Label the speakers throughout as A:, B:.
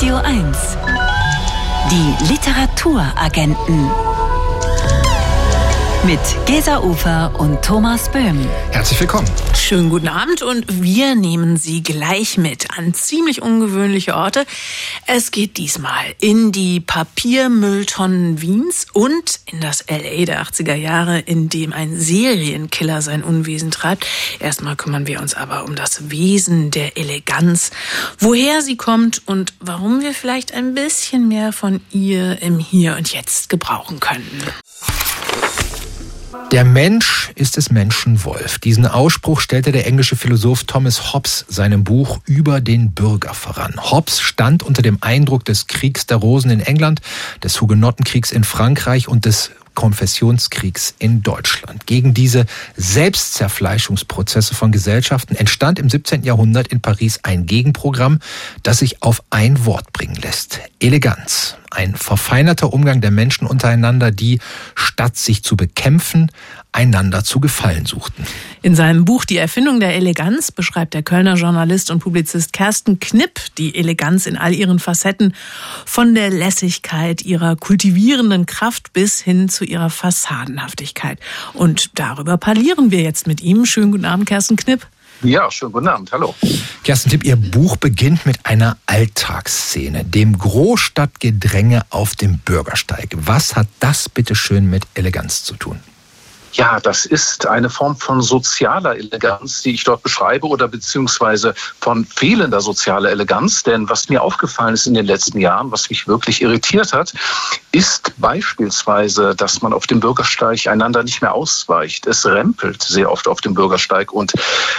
A: Radio 1. Die Literaturagenten. Mit Gesa Ufer und Thomas Böhm.
B: Herzlich willkommen.
C: Schönen guten Abend und wir nehmen Sie gleich mit an ziemlich ungewöhnliche Orte. Es geht diesmal in die Papiermülltonnen Wiens und in das LA der 80er Jahre, in dem ein Serienkiller sein Unwesen treibt. Erstmal kümmern wir uns aber um das Wesen der Eleganz, woher sie kommt und warum wir vielleicht ein bisschen mehr von ihr im Hier und Jetzt gebrauchen könnten.
B: Der Mensch ist des Menschen Wolf. Diesen Ausspruch stellte der englische Philosoph Thomas Hobbes seinem Buch über den Bürger voran. Hobbes stand unter dem Eindruck des Kriegs der Rosen in England, des Hugenottenkriegs in Frankreich und des Konfessionskriegs in Deutschland. Gegen diese Selbstzerfleischungsprozesse von Gesellschaften entstand im 17. Jahrhundert in Paris ein Gegenprogramm, das sich auf ein Wort bringen lässt. Eleganz. Ein verfeinerter Umgang der Menschen untereinander, die, statt sich zu bekämpfen, einander zu gefallen suchten.
C: In seinem Buch Die Erfindung der Eleganz beschreibt der Kölner Journalist und Publizist Kersten Knipp die Eleganz in all ihren Facetten, von der Lässigkeit ihrer kultivierenden Kraft bis hin zu ihrer Fassadenhaftigkeit. Und darüber parlieren wir jetzt mit ihm. Schönen guten Abend, Kersten Knipp.
D: Ja, schönen guten Abend. Hallo.
B: Kerstin Tipp, Ihr Buch beginnt mit einer Alltagsszene, dem Großstadtgedränge auf dem Bürgersteig. Was hat das bitte schön mit Eleganz zu tun?
D: Ja, das ist eine Form von sozialer Eleganz, die ich dort beschreibe oder beziehungsweise von fehlender sozialer Eleganz. Denn was mir aufgefallen ist in den letzten Jahren, was mich wirklich irritiert hat, ist beispielsweise, dass man auf dem Bürgersteig einander nicht mehr ausweicht. Es rempelt sehr oft auf dem Bürgersteig und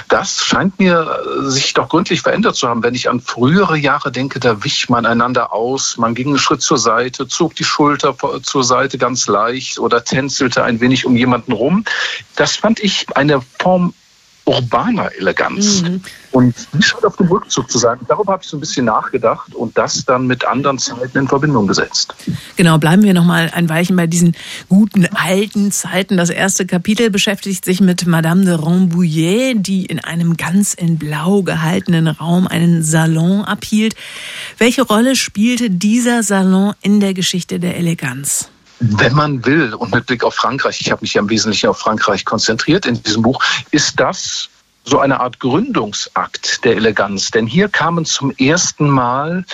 D: das scheint mir sich doch gründlich verändert zu haben. Wenn ich an frühere Jahre denke, da wich man einander aus, man ging einen Schritt zur Seite, zog die Schulter zur Seite ganz leicht oder tänzelte ein wenig um jemanden rum. Das fand ich eine Form urbaner Eleganz. Mhm. Und nicht auf dem Rückzug zu sein. Darüber habe ich so ein bisschen nachgedacht und das dann mit anderen Zeiten in Verbindung gesetzt.
C: Genau, bleiben wir noch mal ein Weilchen bei diesen guten alten Zeiten. Das erste Kapitel beschäftigt sich mit Madame de Rambouillet, die in einem ganz in blau gehaltenen Raum einen Salon abhielt. Welche Rolle spielte dieser Salon in der Geschichte der Eleganz?
D: Wenn man will, und mit Blick auf Frankreich, ich habe mich ja im Wesentlichen auf Frankreich konzentriert in diesem Buch, ist das so eine Art Gründungsakt der Eleganz. Denn hier kamen zum ersten Mal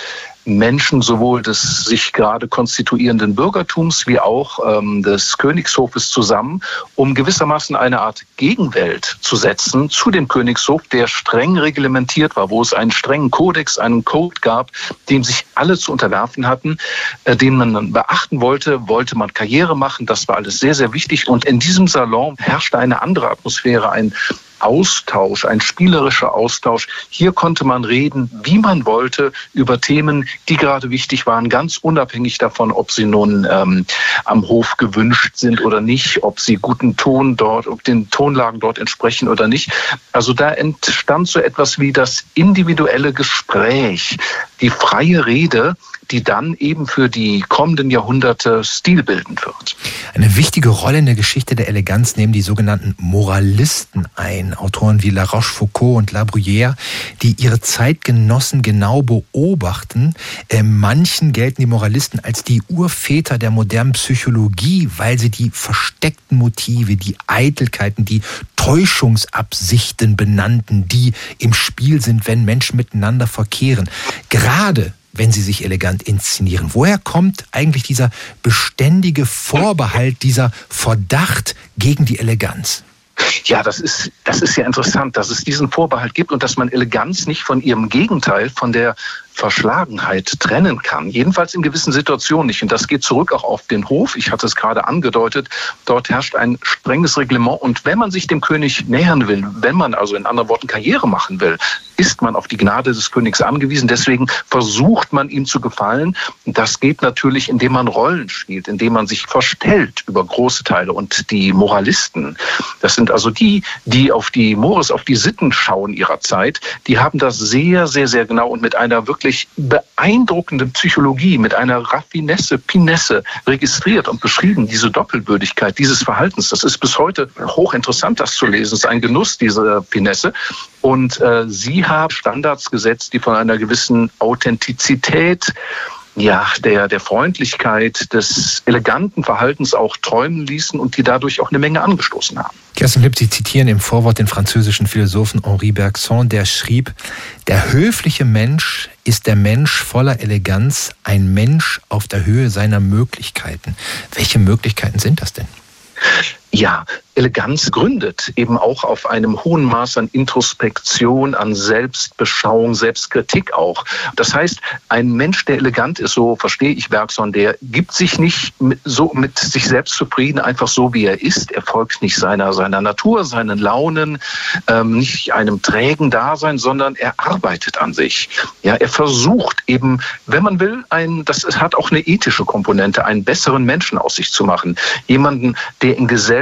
D: Menschen sowohl des sich gerade konstituierenden Bürgertums wie auch ähm, des Königshofes zusammen, um gewissermaßen eine Art Gegenwelt zu setzen zu dem Königshof, der streng reglementiert war, wo es einen strengen Kodex, einen Code gab, dem sich alle zu unterwerfen hatten, äh, den man beachten wollte, wollte man Karriere machen. Das war alles sehr, sehr wichtig. Und in diesem Salon herrschte eine andere Atmosphäre, ein Austausch, ein spielerischer Austausch. Hier konnte man reden, wie man wollte, über Themen, die gerade wichtig waren, ganz unabhängig davon, ob sie nun ähm, am Hof gewünscht sind oder nicht, ob sie guten Ton dort, ob den Tonlagen dort entsprechen oder nicht. Also da entstand so etwas wie das individuelle Gespräch, die freie Rede, die dann eben für die kommenden Jahrhunderte stilbildend wird.
B: Eine wichtige Rolle in der Geschichte der Eleganz nehmen die sogenannten Moralisten ein. Autoren wie La Rochefoucauld und La Bruyère, die ihre Zeitgenossen genau beobachten. Äh, manchen gelten die Moralisten als die Urväter der modernen Psychologie, weil sie die versteckten Motive, die Eitelkeiten, die Täuschungsabsichten benannten, die im Spiel sind, wenn Menschen miteinander verkehren. Gerade wenn sie sich elegant inszenieren. Woher kommt eigentlich dieser beständige Vorbehalt, dieser Verdacht gegen die Eleganz?
D: Ja, das ist, das ist ja interessant, dass es diesen Vorbehalt gibt und dass man Eleganz nicht von ihrem Gegenteil, von der Verschlagenheit trennen kann. Jedenfalls in gewissen Situationen nicht. Und das geht zurück auch auf den Hof. Ich hatte es gerade angedeutet. Dort herrscht ein strenges Reglement. Und wenn man sich dem König nähern will, wenn man also in anderen Worten Karriere machen will, ist man auf die Gnade des Königs angewiesen. Deswegen versucht man ihm zu gefallen. Das geht natürlich, indem man Rollen spielt, indem man sich verstellt über große Teile. Und die Moralisten, das sind also die, die auf die Mores, auf die Sitten schauen ihrer Zeit, die haben das sehr, sehr, sehr genau und mit einer wirklich wirklich beeindruckenden Psychologie, mit einer Raffinesse, Pinesse registriert und beschrieben, diese Doppelbürdigkeit dieses Verhaltens. Das ist bis heute hochinteressant, das zu lesen. Es ist ein Genuss, diese Pinesse. Und äh, sie haben Standards gesetzt, die von einer gewissen Authentizität ja, der, der Freundlichkeit, des eleganten Verhaltens auch träumen ließen und die dadurch auch eine Menge angestoßen haben.
B: Kerstin Lipp, Sie zitieren im Vorwort den französischen Philosophen Henri Bergson, der schrieb, der höfliche Mensch ist der Mensch voller Eleganz, ein Mensch auf der Höhe seiner Möglichkeiten. Welche Möglichkeiten sind das denn?
D: Ja, Eleganz gründet eben auch auf einem hohen Maß an Introspektion, an Selbstbeschauung, Selbstkritik auch. Das heißt, ein Mensch, der elegant ist, so verstehe ich Bergson, der gibt sich nicht mit, so mit sich selbst zufrieden, einfach so wie er ist. Er folgt nicht seiner, seiner Natur, seinen Launen, ähm, nicht einem trägen Dasein, sondern er arbeitet an sich. Ja, er versucht eben, wenn man will, ein, das hat auch eine ethische Komponente, einen besseren Menschen aus sich zu machen. Jemanden, der in Gesellschaft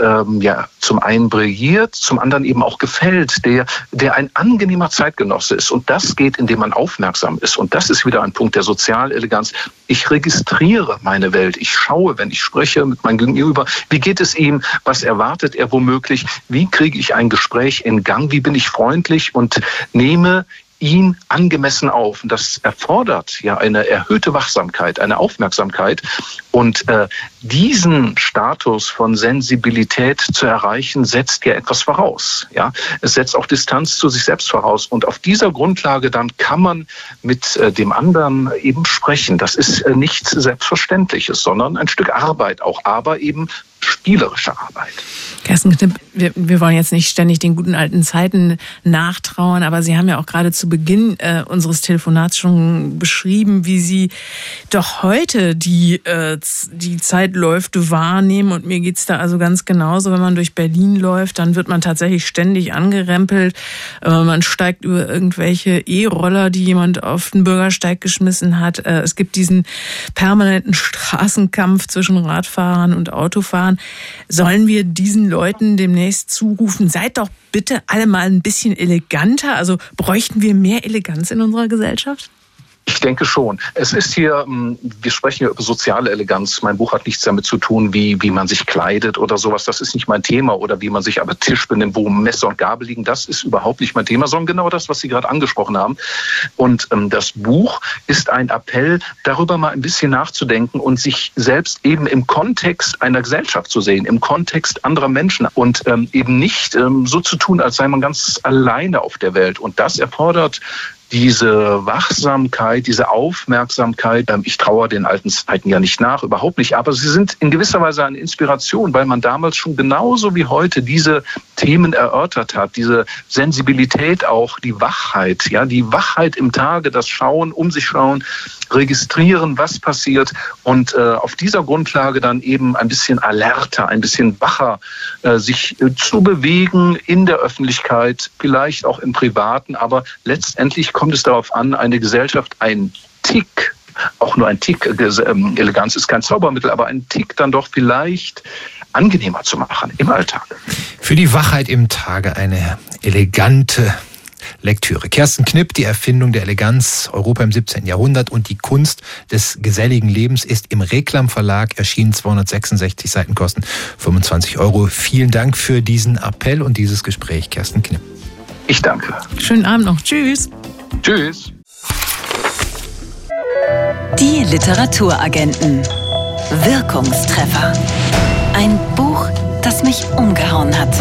D: ähm, ja zum einen brilliert, zum anderen eben auch gefällt, der, der ein angenehmer Zeitgenosse ist. Und das geht, indem man aufmerksam ist. Und das ist wieder ein Punkt der Sozialeleganz. Ich registriere meine Welt. Ich schaue, wenn ich spreche mit meinem Gegenüber, wie geht es ihm, was erwartet er womöglich, wie kriege ich ein Gespräch in Gang, wie bin ich freundlich und nehme ihn angemessen auf. Und das erfordert ja eine erhöhte Wachsamkeit, eine Aufmerksamkeit. Und äh, diesen Status von Sensibilität zu erreichen, setzt ja etwas voraus. Ja, es setzt auch Distanz zu sich selbst voraus. Und auf dieser Grundlage dann kann man mit äh, dem anderen eben sprechen. Das ist äh, nichts Selbstverständliches, sondern ein Stück Arbeit auch, aber eben spielerische Arbeit.
C: Kerstin Knipp, wir, wir wollen jetzt nicht ständig den guten alten Zeiten nachtrauern, aber Sie haben ja auch gerade zu Beginn äh, unseres Telefonats schon beschrieben, wie Sie doch heute die, äh, die Zeitläufe wahrnehmen. Und mir geht's da also ganz genauso. Wenn man durch Berlin läuft, dann wird man tatsächlich ständig angerempelt. Äh, man steigt über irgendwelche E-Roller, die jemand auf den Bürgersteig geschmissen hat. Äh, es gibt diesen permanenten Straßenkampf zwischen Radfahrern und Autofahrern. Sollen wir diesen Leuten demnächst zurufen, seid doch bitte alle mal ein bisschen eleganter? Also bräuchten wir mehr Eleganz in unserer Gesellschaft?
D: Ich denke schon. Es ist hier, ähm, wir sprechen hier über soziale Eleganz. Mein Buch hat nichts damit zu tun, wie, wie man sich kleidet oder sowas. Das ist nicht mein Thema. Oder wie man sich aber Tisch benimmt, wo Messer und Gabel liegen. Das ist überhaupt nicht mein Thema, sondern genau das, was Sie gerade angesprochen haben. Und ähm, das Buch ist ein Appell, darüber mal ein bisschen nachzudenken und sich selbst eben im Kontext einer Gesellschaft zu sehen, im Kontext anderer Menschen und ähm, eben nicht ähm, so zu tun, als sei man ganz alleine auf der Welt. Und das erfordert diese Wachsamkeit, diese Aufmerksamkeit, ähm, ich traue den alten Zeiten ja nicht nach, überhaupt nicht, aber sie sind in gewisser Weise eine Inspiration, weil man damals schon genauso wie heute diese Themen erörtert hat, diese Sensibilität auch, die Wachheit, ja, die Wachheit im Tage, das Schauen, um sich schauen, registrieren, was passiert und äh, auf dieser Grundlage dann eben ein bisschen alerter, ein bisschen wacher äh, sich äh, zu bewegen in der Öffentlichkeit, vielleicht auch im Privaten, aber letztendlich kommt es darauf an, eine Gesellschaft ein Tick auch nur ein Tick, äh, ähm, Eleganz ist kein Zaubermittel, aber ein Tick dann doch vielleicht angenehmer zu machen im Alltag.
B: Für die Wachheit im Tage eine elegante Lektüre. Kersten Knipp, die Erfindung der Eleganz, Europa im 17. Jahrhundert und die Kunst des geselligen Lebens ist im Reklam Verlag erschienen, 266 Seiten kosten 25 Euro. Vielen Dank für diesen Appell und dieses Gespräch, Kersten Knipp.
D: Ich danke.
C: Schönen Abend noch. Tschüss.
D: Tschüss.
A: Die Literaturagenten. Wirkungstreffer. Ein Buch, das mich umgehauen hat.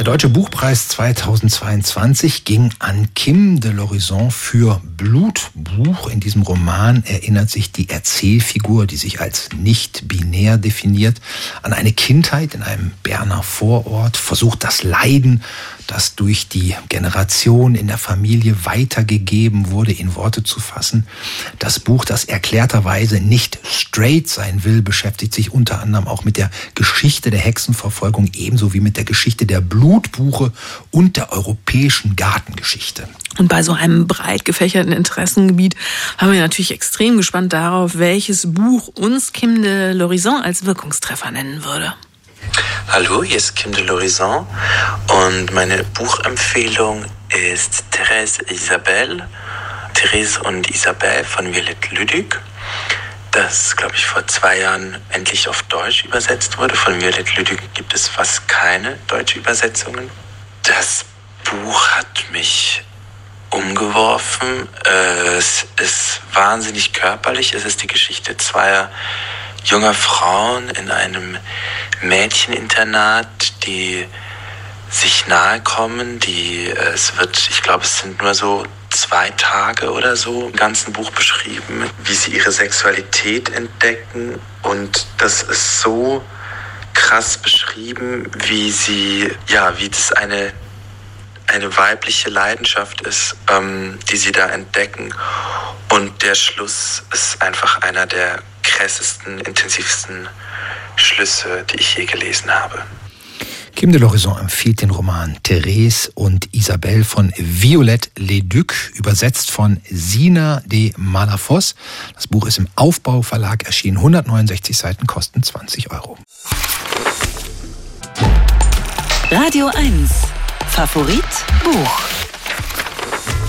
B: Der Deutsche Buchpreis 2022 ging an Kim de l'Horizon für Blutbuch. In diesem Roman erinnert sich die Erzählfigur, die sich als nicht binär definiert, an eine Kindheit in einem Berner Vorort, versucht das Leiden das durch die Generation in der Familie weitergegeben wurde, in Worte zu fassen. Das Buch, das erklärterweise nicht straight sein will, beschäftigt sich unter anderem auch mit der Geschichte der Hexenverfolgung, ebenso wie mit der Geschichte der Blutbuche und der europäischen Gartengeschichte.
C: Und bei so einem breit gefächerten Interessengebiet haben wir natürlich extrem gespannt darauf, welches Buch uns Kim de l'Horizon als Wirkungstreffer nennen würde.
E: Hallo, hier ist Kim de l'Horizon und meine Buchempfehlung ist Therese Isabelle. Therese und Isabelle von Violette Lüdig. Das, glaube ich, vor zwei Jahren endlich auf Deutsch übersetzt wurde. Von Violette Lüdig gibt es fast keine deutsche Übersetzungen. Das Buch hat mich umgeworfen. Es ist wahnsinnig körperlich. Es ist die Geschichte zweier junger Frauen in einem Mädcheninternat, die sich nahe kommen, die äh, es wird, ich glaube, es sind nur so zwei Tage oder so im ganzen Buch beschrieben, wie sie ihre Sexualität entdecken und das ist so krass beschrieben, wie sie, ja, wie das eine eine weibliche Leidenschaft ist, ähm, die sie da entdecken. Und der Schluss ist einfach einer der krassesten, intensivsten Schlüsse, die ich je gelesen habe.
B: Kim de l'Horizon empfiehlt den Roman Therese und Isabelle von Violette Leduc, übersetzt von Sina de Malafos. Das Buch ist im Aufbauverlag erschienen, 169 Seiten, kosten 20 Euro.
A: Radio 1 Favorit Buch.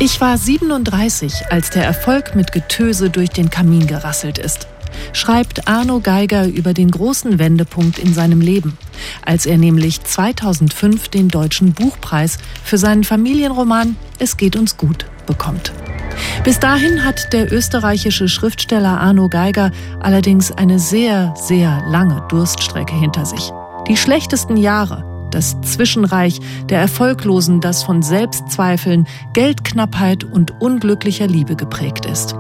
F: Ich war 37, als der Erfolg mit Getöse durch den Kamin gerasselt ist. Schreibt Arno Geiger über den großen Wendepunkt in seinem Leben, als er nämlich 2005 den Deutschen Buchpreis für seinen Familienroman Es geht uns gut bekommt. Bis dahin hat der österreichische Schriftsteller Arno Geiger allerdings eine sehr, sehr lange Durststrecke hinter sich. Die schlechtesten Jahre das Zwischenreich der Erfolglosen, das von Selbstzweifeln, Geldknappheit und unglücklicher Liebe geprägt ist.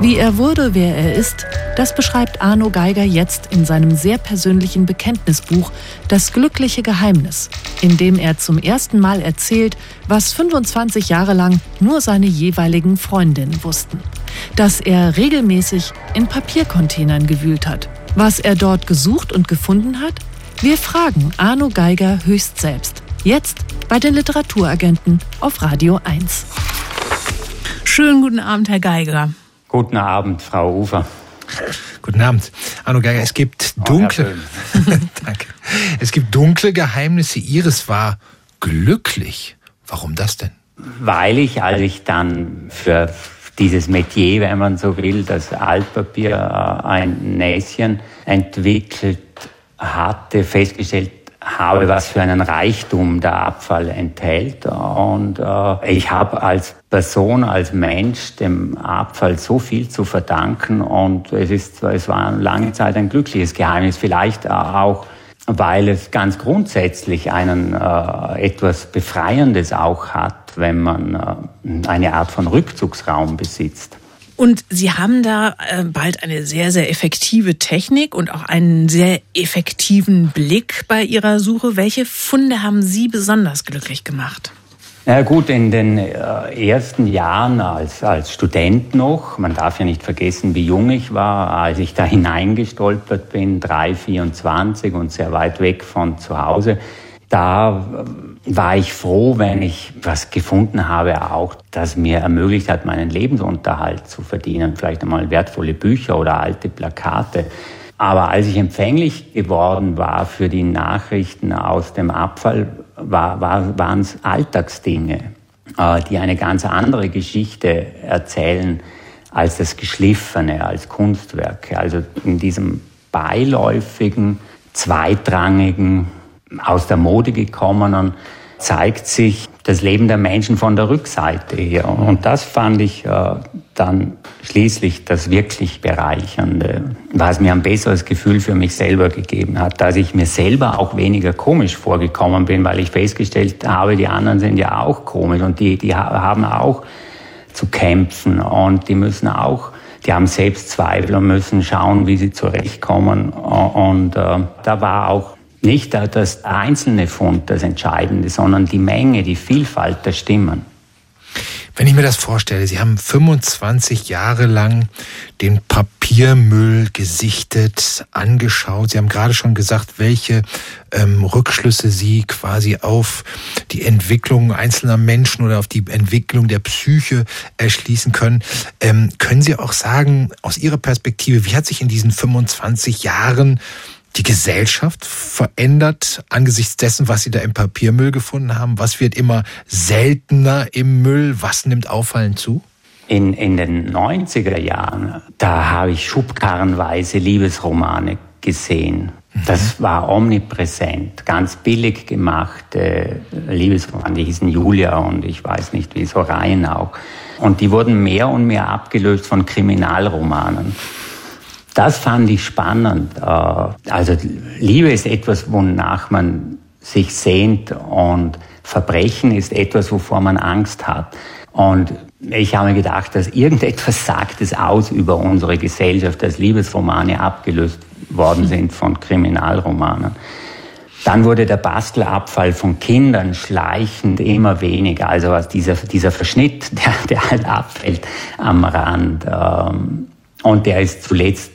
F: Wie er wurde, wer er ist, das beschreibt Arno Geiger jetzt in seinem sehr persönlichen Bekenntnisbuch Das glückliche Geheimnis, in dem er zum ersten Mal erzählt, was 25 Jahre lang nur seine jeweiligen Freundinnen wussten. Dass er regelmäßig in Papiercontainern gewühlt hat. Was er dort gesucht und gefunden hat, wir fragen Arno Geiger höchst selbst. Jetzt bei den Literaturagenten auf Radio 1. Schönen guten Abend, Herr Geiger.
G: Guten Abend, Frau Ufer.
B: Guten Abend. Arno Geiger, es gibt oh, dunkle, oh, Danke. Es gibt dunkle Geheimnisse. Ihres war glücklich. Warum das denn?
G: Weil ich, als ich dann für dieses Metier, wenn man so will, das Altpapier, äh, ein Näschen entwickelt hatte, festgestellt habe, was für einen Reichtum der Abfall enthält. Und äh, ich habe als Person, als Mensch dem Abfall so viel zu verdanken. Und es, ist, es war lange Zeit ein glückliches Geheimnis. Vielleicht auch, weil es ganz grundsätzlich einen äh, etwas Befreiendes auch hat, wenn man äh, eine Art von Rückzugsraum besitzt.
F: Und Sie haben da äh, bald eine sehr, sehr effektive Technik und auch einen sehr effektiven Blick bei Ihrer Suche. Welche Funde haben Sie besonders glücklich gemacht?
G: Na gut, in den äh, ersten Jahren als, als Student noch, man darf ja nicht vergessen, wie jung ich war, als ich da hineingestolpert bin, 3, 24 und sehr weit weg von zu Hause, da war ich froh, wenn ich was gefunden habe, auch das mir ermöglicht hat, meinen Lebensunterhalt zu verdienen. Vielleicht einmal wertvolle Bücher oder alte Plakate. Aber als ich empfänglich geworden war für die Nachrichten aus dem Abfall, war, war, waren es Alltagsdinge, äh, die eine ganz andere Geschichte erzählen als das Geschliffene, als Kunstwerke. Also in diesem beiläufigen, zweitrangigen, aus der Mode gekommenen zeigt sich das Leben der Menschen von der Rückseite her. Und das fand ich äh, dann schließlich das wirklich Bereichernde, was mir ein besseres Gefühl für mich selber gegeben hat, dass ich mir selber auch weniger komisch vorgekommen bin, weil ich festgestellt habe, die anderen sind ja auch komisch und die, die haben auch zu kämpfen und die müssen auch die haben Selbstzweifel und müssen schauen, wie sie zurechtkommen. Und äh, da war auch nicht das einzelne Fund das Entscheidende, sondern die Menge, die Vielfalt der Stimmen.
B: Wenn ich mir das vorstelle, Sie haben 25 Jahre lang den Papiermüll gesichtet, angeschaut. Sie haben gerade schon gesagt, welche ähm, Rückschlüsse Sie quasi auf die Entwicklung einzelner Menschen oder auf die Entwicklung der Psyche erschließen können. Ähm, können Sie auch sagen, aus Ihrer Perspektive, wie hat sich in diesen 25 Jahren die Gesellschaft verändert angesichts dessen, was Sie da im Papiermüll gefunden haben? Was wird immer seltener im Müll? Was nimmt auffallend zu?
G: In, in den 90er Jahren, da habe ich schubkarrenweise Liebesromane gesehen. Das war omnipräsent, ganz billig gemachte Liebesromane, die hießen Julia und ich weiß nicht wie, so Reihen auch. Und die wurden mehr und mehr abgelöst von Kriminalromanen. Das fand ich spannend. Äh, also Liebe ist etwas, wonach man sich sehnt und Verbrechen ist etwas, wovor man Angst hat. Und ich habe mir gedacht, dass irgendetwas sagt es aus über unsere Gesellschaft, dass Liebesromane abgelöst worden sind von Kriminalromanen. Dann wurde der Bastelabfall von Kindern schleichend immer weniger. Also was dieser, dieser Verschnitt, der, der halt abfällt am Rand. Ähm, und der ist zuletzt,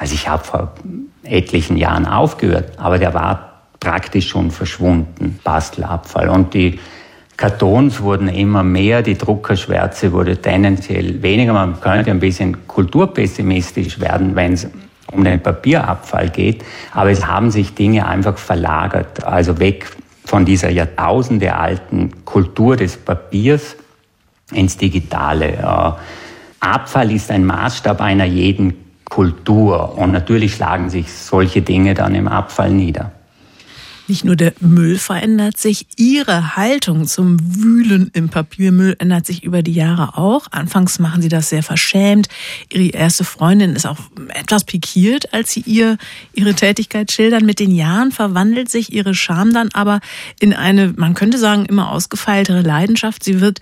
G: also ich habe vor etlichen Jahren aufgehört, aber der war praktisch schon verschwunden, Bastelabfall. Und die Kartons wurden immer mehr, die Druckerschwärze wurde tendenziell weniger. Man könnte ein bisschen kulturpessimistisch werden, wenn es um den Papierabfall geht, aber es haben sich Dinge einfach verlagert, also weg von dieser Jahrtausende alten Kultur des Papiers ins Digitale. Äh, Abfall ist ein Maßstab einer jeden Kultur und natürlich schlagen sich solche Dinge dann im Abfall nieder.
C: Nicht nur der Müll verändert sich, ihre Haltung zum Wühlen im Papiermüll ändert sich über die Jahre auch. Anfangs machen sie das sehr verschämt. Ihre erste Freundin ist auch etwas pikiert, als sie ihr ihre Tätigkeit schildern. Mit den Jahren verwandelt sich ihre Scham dann aber in eine, man könnte sagen, immer ausgefeiltere Leidenschaft. Sie wird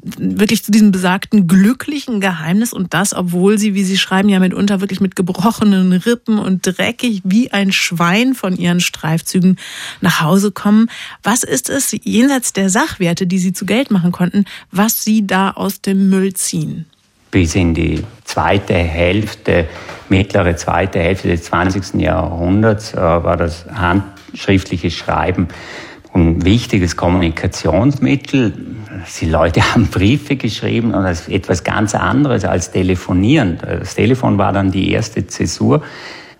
C: wirklich zu diesem besagten glücklichen Geheimnis und das, obwohl sie, wie sie schreiben, ja mitunter wirklich mit gebrochenen Rippen und dreckig wie ein Schwein von ihren Streifzügen nach Hause kommen. Was ist es jenseits der Sachwerte, die sie zu Geld machen konnten, was sie da aus dem Müll ziehen?
G: Bis in die zweite Hälfte, mittlere zweite Hälfte des 20. Jahrhunderts äh, war das handschriftliche Schreiben ein wichtiges Kommunikationsmittel. Die Leute haben Briefe geschrieben und das ist etwas ganz anderes als telefonieren. Das Telefon war dann die erste Zäsur,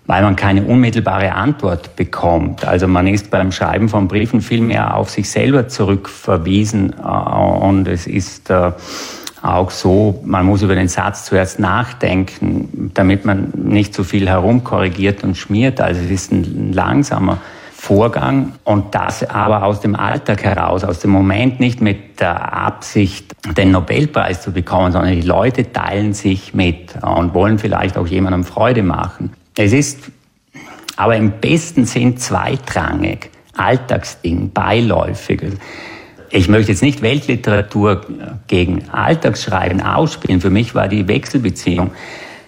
G: weil man keine unmittelbare Antwort bekommt. Also man ist beim Schreiben von Briefen viel mehr auf sich selber zurückverwiesen äh, und es ist äh, auch so, man muss über den Satz zuerst nachdenken, damit man nicht zu viel herumkorrigiert und schmiert. Also es ist ein langsamer Vorgang und das aber aus dem Alltag heraus, aus dem Moment nicht mit der Absicht, den Nobelpreis zu bekommen, sondern die Leute teilen sich mit und wollen vielleicht auch jemandem Freude machen. Es ist aber im besten Sinn zweitrangig, Alltagsding, beiläufig. Ich möchte jetzt nicht Weltliteratur gegen Alltagsschreiben ausspielen. Für mich war die Wechselbeziehung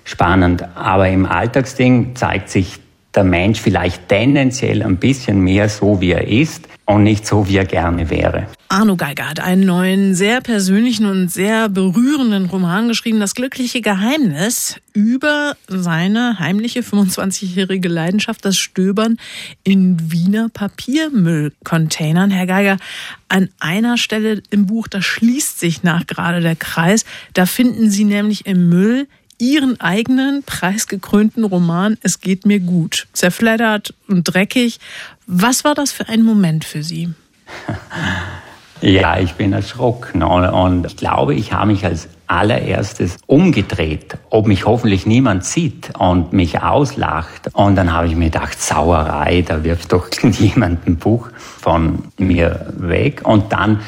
G: spannend. Aber im Alltagsding zeigt sich der Mensch vielleicht tendenziell ein bisschen mehr so, wie er ist und nicht so, wie er gerne wäre.
C: Arno Geiger hat einen neuen, sehr persönlichen und sehr berührenden Roman geschrieben, Das glückliche Geheimnis, über seine heimliche 25-jährige Leidenschaft, das Stöbern in Wiener Papiermüllcontainern. Herr Geiger, an einer Stelle im Buch, da schließt sich nach gerade der Kreis, da finden Sie nämlich im Müll ihren eigenen preisgekrönten Roman Es geht mir gut. Zerfleddert und dreckig. Was war das für ein Moment für Sie?
G: Ja, ich bin erschrocken und ich glaube, ich habe mich als allererstes umgedreht, ob mich hoffentlich niemand sieht und mich auslacht. Und dann habe ich mir gedacht, Sauerei, da wirft doch jemand ein Buch von mir weg. Und dann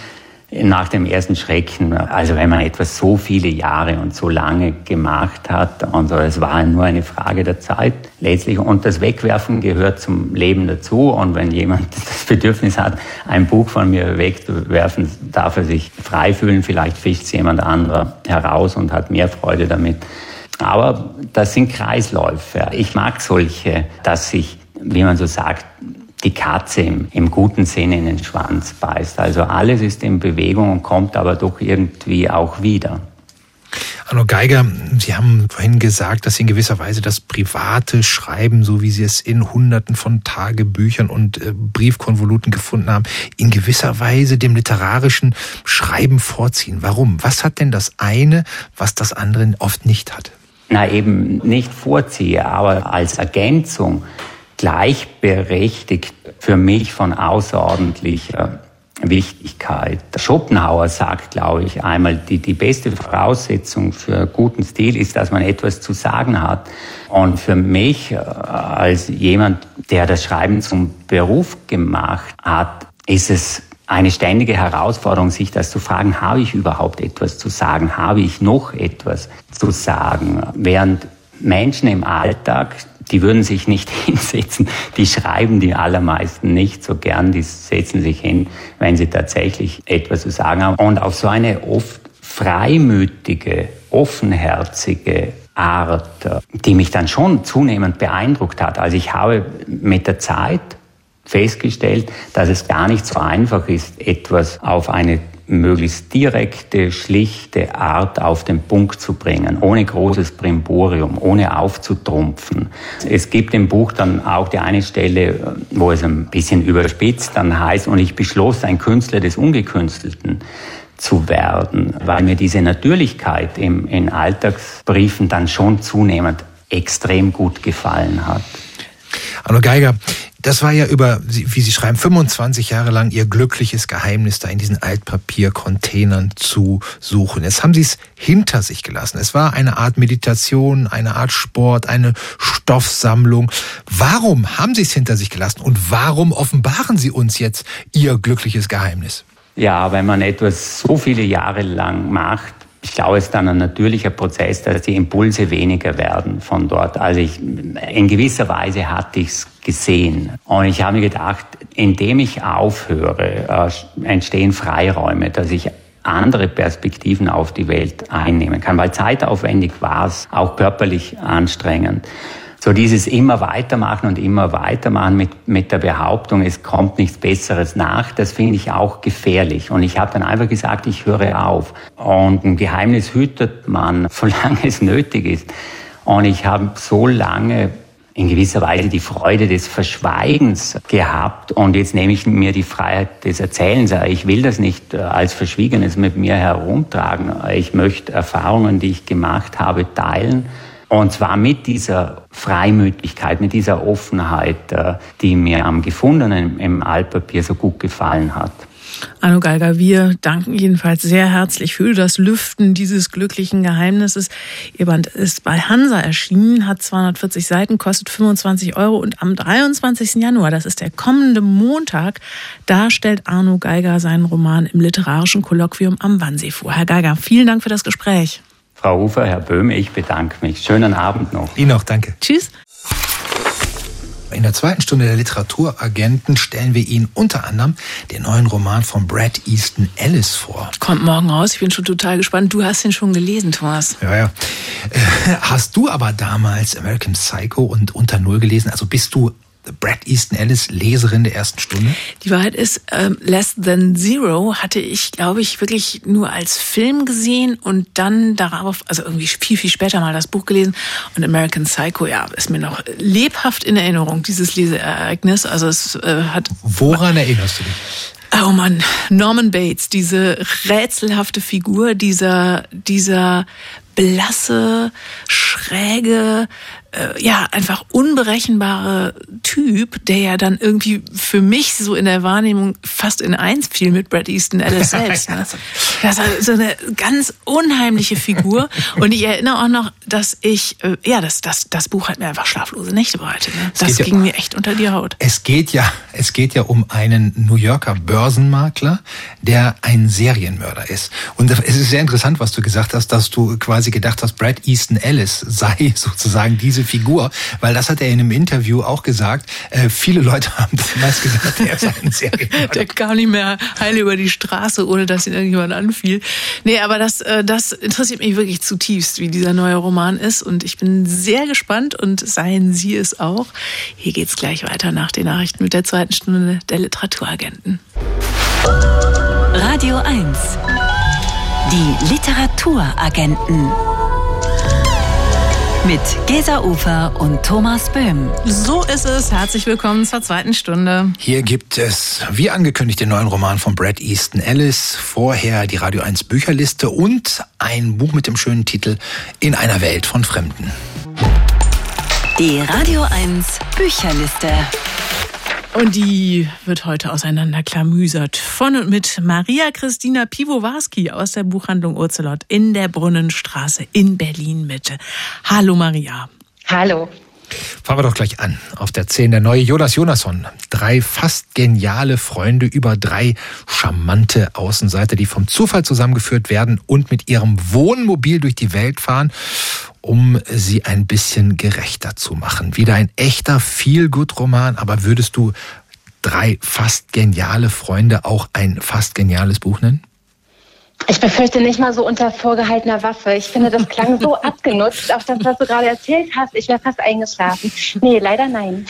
G: nach dem ersten Schrecken, also wenn man etwas so viele Jahre und so lange gemacht hat, und so, es war nur eine Frage der Zeit letztlich. Und das Wegwerfen gehört zum Leben dazu. Und wenn jemand das Bedürfnis hat, ein Buch von mir wegzuwerfen, darf er sich frei fühlen. Vielleicht fischt es jemand anderer heraus und hat mehr Freude damit. Aber das sind Kreisläufe. Ich mag solche, dass sich, wie man so sagt, die Katze im, im guten Sinne in den Schwanz beißt. Also alles ist in Bewegung und kommt aber doch irgendwie auch wieder.
B: Arno Geiger, Sie haben vorhin gesagt, dass Sie in gewisser Weise das private Schreiben, so wie Sie es in Hunderten von Tagebüchern und äh, Briefkonvoluten gefunden haben, in gewisser Weise dem literarischen Schreiben vorziehen. Warum? Was hat denn das eine, was das andere oft nicht hat?
G: Na eben nicht vorziehe, aber als Ergänzung gleichberechtigt für mich von außerordentlicher Wichtigkeit. Schopenhauer sagt, glaube ich, einmal, die, die beste Voraussetzung für guten Stil ist, dass man etwas zu sagen hat. Und für mich, äh, als jemand, der das Schreiben zum Beruf gemacht hat, ist es eine ständige Herausforderung, sich das zu fragen, habe ich überhaupt etwas zu sagen? Habe ich noch etwas zu sagen? Während Menschen im Alltag die würden sich nicht hinsetzen. Die schreiben die allermeisten nicht so gern. Die setzen sich hin, wenn sie tatsächlich etwas zu sagen haben. Und auf so eine oft freimütige, offenherzige Art, die mich dann schon zunehmend beeindruckt hat. Also ich habe mit der Zeit festgestellt, dass es gar nicht so einfach ist, etwas auf eine möglichst direkte, schlichte Art auf den Punkt zu bringen, ohne großes Brimborium, ohne aufzutrumpfen. Es gibt im Buch dann auch die eine Stelle, wo es ein bisschen überspitzt dann heißt, und ich beschloss, ein Künstler des Ungekünstelten zu werden, weil mir diese Natürlichkeit im, in Alltagsbriefen dann schon zunehmend extrem gut gefallen hat.
B: Arno Geiger, das war ja über, wie Sie schreiben, 25 Jahre lang Ihr glückliches Geheimnis da in diesen Altpapiercontainern zu suchen. Jetzt haben Sie es hinter sich gelassen. Es war eine Art Meditation, eine Art Sport, eine Stoffsammlung. Warum haben Sie es hinter sich gelassen und warum offenbaren Sie uns jetzt Ihr glückliches Geheimnis?
G: Ja, wenn man etwas so viele Jahre lang macht, ich glaube, es ist dann ein natürlicher Prozess, dass die Impulse weniger werden von dort. Also ich, in gewisser Weise hatte ich es gesehen. Und ich habe mir gedacht, indem ich aufhöre, äh, entstehen Freiräume, dass ich andere Perspektiven auf die Welt einnehmen kann, weil zeitaufwendig war es, auch körperlich anstrengend. So dieses immer weitermachen und immer weitermachen mit, mit der Behauptung, es kommt nichts Besseres nach, das finde ich auch gefährlich. Und ich habe dann einfach gesagt, ich höre auf. Und ein Geheimnis hütet man, solange es nötig ist. Und ich habe so lange in gewisser Weise die Freude des Verschweigens gehabt und jetzt nehme ich mir die Freiheit des Erzählens. Ich will das nicht äh, als Verschwiegenes mit mir herumtragen. Ich möchte Erfahrungen, die ich gemacht habe, teilen und zwar mit dieser Freimütigkeit, mit dieser Offenheit, äh, die mir am Gefundenen im Altpapier so gut gefallen hat.
C: Arno Geiger, wir danken jedenfalls sehr herzlich für das Lüften dieses glücklichen Geheimnisses. Ihr Band ist bei Hansa erschienen, hat 240 Seiten, kostet 25 Euro und am 23. Januar, das ist der kommende Montag, da stellt Arno Geiger seinen Roman im literarischen Kolloquium am Wannsee vor. Herr Geiger, vielen Dank für das Gespräch.
G: Frau Ufer, Herr Böhme, ich bedanke mich. Schönen Abend noch.
B: Ihnen auch, danke.
C: Tschüss.
B: In der zweiten Stunde der Literaturagenten stellen wir Ihnen unter anderem den neuen Roman von Brad Easton Ellis vor.
C: Kommt morgen raus. Ich bin schon total gespannt. Du hast ihn schon gelesen, Thomas.
B: Ja, ja. Äh, hast du aber damals American Psycho und Unter Null gelesen? Also bist du Brad Easton Ellis, Leserin der ersten Stunde?
C: Die Wahrheit ist, ähm, Less Than Zero hatte ich, glaube ich, wirklich nur als Film gesehen und dann darauf, also irgendwie viel, viel später mal das Buch gelesen. Und American Psycho, ja, ist mir noch lebhaft in Erinnerung, dieses Leseereignis. Also es äh, hat.
B: Woran erinnerst du dich?
C: Oh Mann, Norman Bates, diese rätselhafte Figur, dieser, dieser blasse, schräge, äh, ja, einfach unberechenbare Typ, der ja dann irgendwie für mich so in der Wahrnehmung fast in eins fiel mit Brad Easton Ellis selbst. Ne? Das war so eine ganz unheimliche Figur. Und ich erinnere auch noch, dass ich, äh, ja, das, das, das Buch hat mir einfach schlaflose Nächte bereitet. Ne? Das ging ja, mir echt unter die Haut.
B: Es geht ja, es geht ja um einen New Yorker Börsenmakler, der ein Serienmörder ist. Und es ist sehr interessant, was du gesagt hast, dass du quasi gedacht hast, Brad Easton Ellis sei sozusagen diese diese Figur, weil das hat er in einem Interview auch gesagt. Äh, viele Leute haben damals gesagt, er sei ein Serienmörder.
C: Der kam nicht mehr heil über die Straße, ohne dass ihn irgendjemand anfiel. Nee, aber das, äh, das interessiert mich wirklich zutiefst, wie dieser neue Roman ist. Und ich bin sehr gespannt und seien Sie es auch. Hier geht's gleich weiter nach den Nachrichten mit der zweiten Stunde der Literaturagenten.
A: Radio 1. Die Literaturagenten mit Gesa Ufer und Thomas Böhm.
C: So ist es. Herzlich willkommen zur zweiten Stunde.
B: Hier gibt es, wie angekündigt, den neuen Roman von Brad Easton Ellis, vorher die Radio 1 Bücherliste und ein Buch mit dem schönen Titel In einer Welt von Fremden.
A: Die Radio 1 Bücherliste.
C: Und die wird heute auseinanderklamüsert von und mit Maria Christina Piwowarski aus der Buchhandlung Urzelot in der Brunnenstraße in Berlin Mitte. Hallo Maria.
H: Hallo.
B: Fangen wir doch gleich an. Auf der 10 der neue Jonas Jonasson. Drei fast geniale Freunde über drei charmante Außenseiter, die vom Zufall zusammengeführt werden und mit ihrem Wohnmobil durch die Welt fahren, um sie ein bisschen gerechter zu machen. Wieder ein echter Feel-Good-Roman, aber würdest du drei fast geniale Freunde auch ein fast geniales Buch nennen?
H: Ich befürchte nicht mal so unter vorgehaltener Waffe. Ich finde, das klang so abgenutzt, auch das, was du gerade erzählt hast. Ich wäre fast eingeschlafen. Nee, leider nein.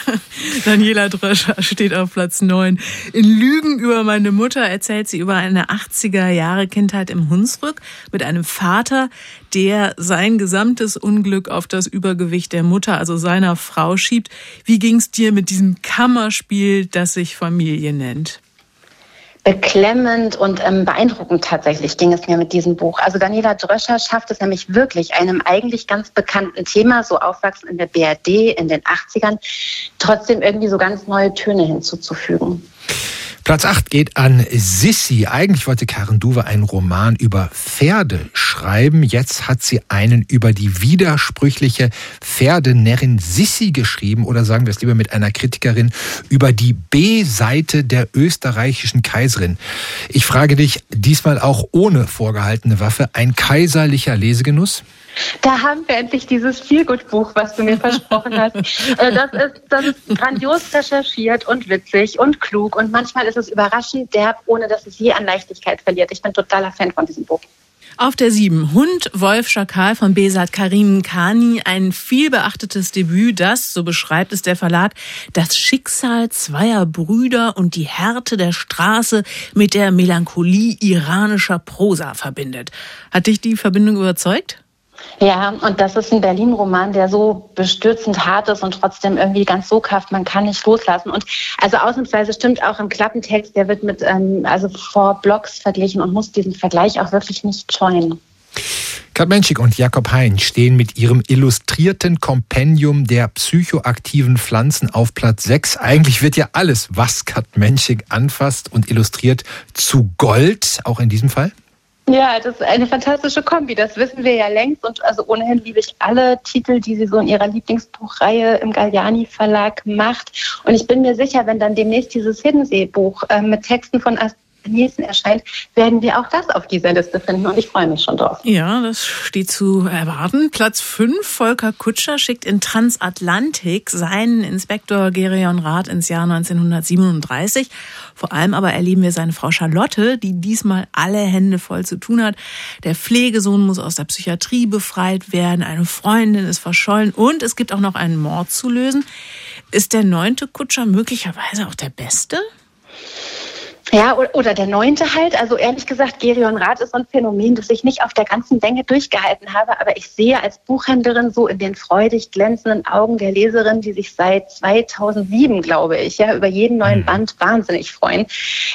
C: Daniela Dröscher steht auf Platz 9. In Lügen über meine Mutter erzählt sie über eine 80er Jahre Kindheit im Hunsrück mit einem Vater, der sein gesamtes Unglück auf das Übergewicht der Mutter, also seiner Frau, schiebt. Wie ging's dir mit diesem Kammerspiel, das sich Familie nennt?
H: Beklemmend und ähm, beeindruckend tatsächlich ging es mir mit diesem Buch. Also Daniela Dröscher schafft es nämlich wirklich, einem eigentlich ganz bekannten Thema, so aufwachsen in der BRD in den 80ern, trotzdem irgendwie so ganz neue Töne hinzuzufügen.
B: Platz 8 geht an Sissi. Eigentlich wollte Karen Duwe einen Roman über Pferde schreiben. Jetzt hat sie einen über die widersprüchliche Pferdenärrin Sissi geschrieben. Oder sagen wir es lieber mit einer Kritikerin über die B-Seite der österreichischen Kaiserin. Ich frage dich diesmal auch ohne vorgehaltene Waffe. Ein kaiserlicher Lesegenuss?
H: Da haben wir endlich dieses Feelgood-Buch, was du mir versprochen hast. Äh, das ist, das ist grandios recherchiert und witzig und klug und manchmal ist es überraschend derb, ohne dass es je an Leichtigkeit verliert. Ich bin totaler Fan von diesem Buch.
C: Auf der 7 Hund Wolf Schakal von Besat Karim Kani, ein vielbeachtetes Debüt, das, so beschreibt es der Verlag, das Schicksal zweier Brüder und die Härte der Straße mit der Melancholie iranischer Prosa verbindet. Hat dich die Verbindung überzeugt?
H: Ja, und das ist ein Berlin-Roman, der so bestürzend hart ist und trotzdem irgendwie ganz soghaft, man kann nicht loslassen. Und also ausnahmsweise stimmt auch im Klappentext, der wird mit ähm, also vor Blocks verglichen und muss diesen Vergleich auch wirklich nicht scheuen.
B: Kat Menschik und Jakob Hein stehen mit ihrem illustrierten Kompendium der psychoaktiven Pflanzen auf Platz 6. Eigentlich wird ja alles, was Kat Menschik anfasst und illustriert, zu Gold, auch in diesem Fall?
H: Ja, das ist eine fantastische Kombi. Das wissen wir ja längst. Und also ohnehin liebe ich alle Titel, die sie so in ihrer Lieblingsbuchreihe im Galliani Verlag macht. Und ich bin mir sicher, wenn dann demnächst dieses Hiddensee-Buch äh, mit Texten von Nielsen erscheint, werden wir auch das auf dieser Liste finden und ich freue mich schon drauf.
C: Ja, das steht zu erwarten. Platz 5, Volker Kutscher schickt in Transatlantik seinen Inspektor Gerion Rath ins Jahr 1937. Vor allem aber erleben wir seine Frau Charlotte, die diesmal alle Hände voll zu tun hat. Der Pflegesohn muss aus der Psychiatrie befreit werden, eine Freundin ist verschollen und es gibt auch noch einen Mord zu lösen. Ist der neunte Kutscher möglicherweise auch der beste?
H: Ja, oder der neunte halt. Also ehrlich gesagt, Gerion Rath ist so ein Phänomen, das ich nicht auf der ganzen Länge durchgehalten habe. Aber ich sehe als Buchhändlerin so in den freudig glänzenden Augen der Leserin, die sich seit 2007, glaube ich, ja, über jeden neuen mhm. Band wahnsinnig freuen,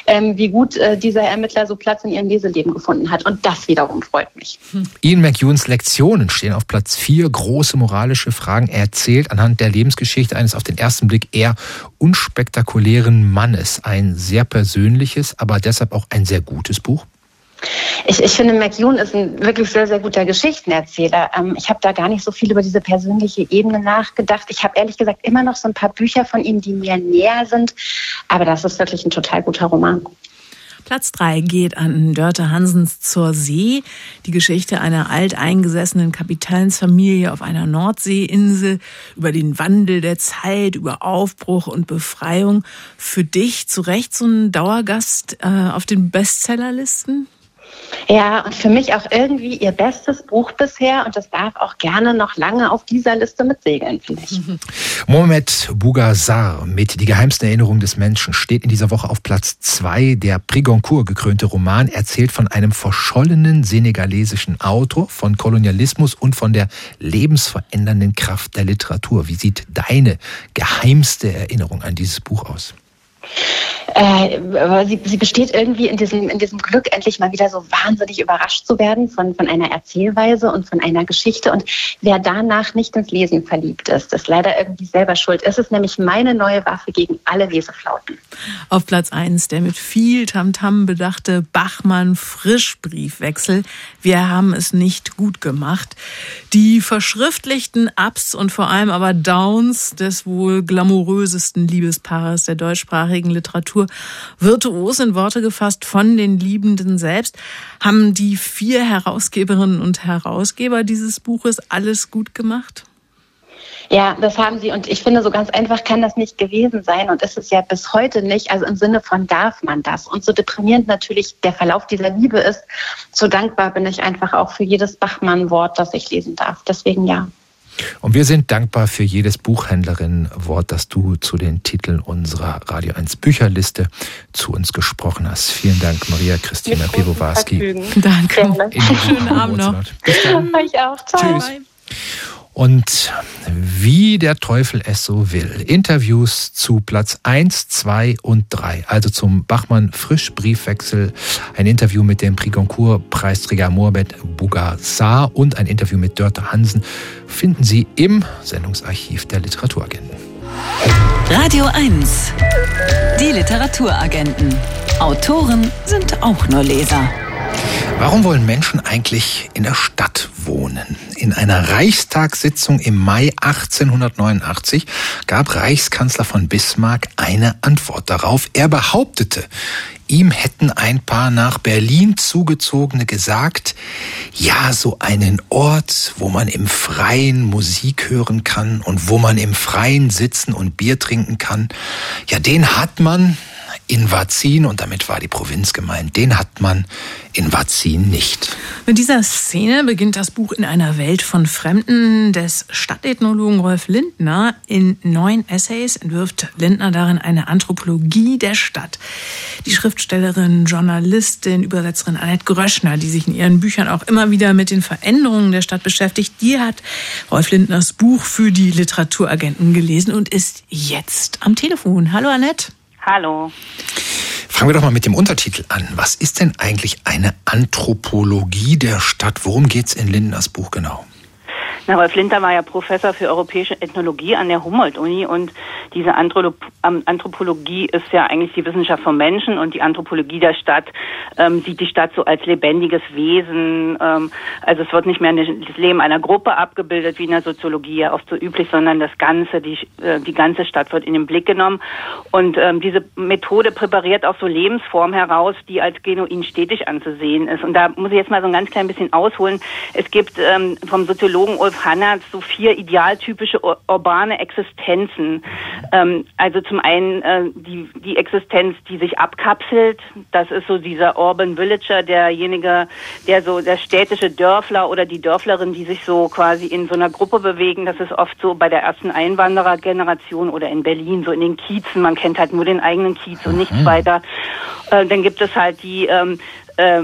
H: ähm, wie gut äh, dieser Ermittler so Platz in ihrem Leseleben gefunden hat. Und das wiederum freut mich.
B: Ian McEwens Lektionen stehen auf Platz vier. Große moralische Fragen. Er erzählt anhand der Lebensgeschichte eines auf den ersten Blick eher unspektakulären Mannes. Ein sehr persönliches persönliches, aber deshalb auch ein sehr gutes Buch?
H: Ich, ich finde, McEwan ist ein wirklich sehr, sehr guter Geschichtenerzähler. Ähm, ich habe da gar nicht so viel über diese persönliche Ebene nachgedacht. Ich habe ehrlich gesagt immer noch so ein paar Bücher von ihm, die mir näher sind. Aber das ist wirklich ein total guter Roman.
C: Platz 3 geht an Dörte Hansens zur See. Die Geschichte einer alteingesessenen Kapitalsfamilie auf einer Nordseeinsel über den Wandel der Zeit, über Aufbruch und Befreiung. Für dich zu Recht so ein Dauergast äh, auf den Bestsellerlisten?
H: Ja, und für mich auch irgendwie ihr bestes Buch bisher und das darf auch gerne noch lange auf dieser Liste mitsegeln, finde ich.
B: Mohamed Bougazzar mit Die geheimsten Erinnerungen des Menschen steht in dieser Woche auf Platz zwei. Der Prigoncourt gekrönte Roman erzählt von einem verschollenen senegalesischen Autor, von Kolonialismus und von der lebensverändernden Kraft der Literatur. Wie sieht deine geheimste Erinnerung an dieses Buch aus?
H: Äh, sie, sie besteht irgendwie in diesem, in diesem Glück, endlich mal wieder so wahnsinnig überrascht zu werden von, von einer Erzählweise und von einer Geschichte. Und wer danach nicht ins Lesen verliebt ist, ist leider irgendwie selber schuld. Es ist nämlich meine neue Waffe gegen alle Leseflauten.
C: Auf Platz 1 der mit viel Tamtam -Tam bedachte Bachmann-Frischbriefwechsel. Wir haben es nicht gut gemacht. Die verschriftlichten Ups und vor allem aber Downs des wohl glamourösesten Liebespaares der deutschsprachigen Literatur virtuos in Worte gefasst von den Liebenden selbst. Haben die vier Herausgeberinnen und Herausgeber dieses Buches alles gut gemacht?
H: Ja, das haben sie. Und ich finde, so ganz einfach kann das nicht gewesen sein. Und ist es ja bis heute nicht. Also im Sinne von darf man das. Und so deprimierend natürlich der Verlauf dieser Liebe ist, so dankbar bin ich einfach auch für jedes Bachmann-Wort, das ich lesen darf. Deswegen ja.
B: Und wir sind dankbar für jedes Buchhändlerin-Wort, das du zu den Titeln unserer Radio 1 Bücherliste zu uns gesprochen hast. Vielen Dank, Maria Christina Piwowarski.
C: Danke. Schönen Abend noch.
H: Bis dann. Ich auch. Ciao.
B: Tschüss. Und wie der Teufel es so will, Interviews zu Platz 1, 2 und 3, also zum Bachmann Frischbriefwechsel, ein Interview mit dem Prix Goncourt Preisträger Mohamed Bougassar und ein Interview mit Dörte Hansen finden Sie im Sendungsarchiv der Literaturagenten.
A: Radio 1. Die Literaturagenten. Autoren sind auch nur Leser.
B: Warum wollen Menschen eigentlich in der Stadt wohnen? In einer Reichstagssitzung im Mai 1889 gab Reichskanzler von Bismarck eine Antwort darauf. Er behauptete, ihm hätten ein paar nach Berlin zugezogene gesagt, ja, so einen Ort, wo man im Freien Musik hören kann und wo man im Freien sitzen und Bier trinken kann, ja, den hat man, in Vazin, und damit war die Provinz gemeint, den hat man in Vazin nicht.
C: Mit dieser Szene beginnt das Buch in einer Welt von Fremden des Stadtethnologen Rolf Lindner. In neun Essays entwirft Lindner darin eine Anthropologie der Stadt. Die Schriftstellerin, Journalistin, Übersetzerin Annette Gröschner, die sich in ihren Büchern auch immer wieder mit den Veränderungen der Stadt beschäftigt, die hat Rolf Lindners Buch für die Literaturagenten gelesen und ist jetzt am Telefon. Hallo Annette.
I: Hallo.
B: Fangen wir doch mal mit dem Untertitel an. Was ist denn eigentlich eine Anthropologie der Stadt? Worum geht es in Lindners Buch genau?
I: Na, Rolf Linter war ja Professor für europäische Ethnologie an der Humboldt-Uni und diese Anthropologie ist ja eigentlich die Wissenschaft vom Menschen und die Anthropologie der Stadt ähm, sieht die Stadt so als lebendiges Wesen. Ähm, also es wird nicht mehr das Leben einer Gruppe abgebildet, wie in der Soziologie ja oft so üblich, sondern das Ganze, die, äh, die ganze Stadt wird in den Blick genommen. Und ähm, diese Methode präpariert auch so Lebensformen heraus, die als genuin stetig anzusehen ist. Und da muss ich jetzt mal so ein ganz klein bisschen ausholen. Es gibt ähm, vom Soziologen Ulf Hanna so vier idealtypische ur urbane Existenzen. Ähm, also zum einen äh, die, die Existenz, die sich abkapselt. Das ist so dieser Urban Villager, derjenige, der so der städtische Dörfler oder die Dörflerin, die sich so quasi in so einer Gruppe bewegen. Das ist oft so bei der ersten Einwanderergeneration oder in Berlin, so in den Kiezen. Man kennt halt nur den eigenen Kiez und nichts mhm. weiter. Äh, dann gibt es halt die ähm, äh,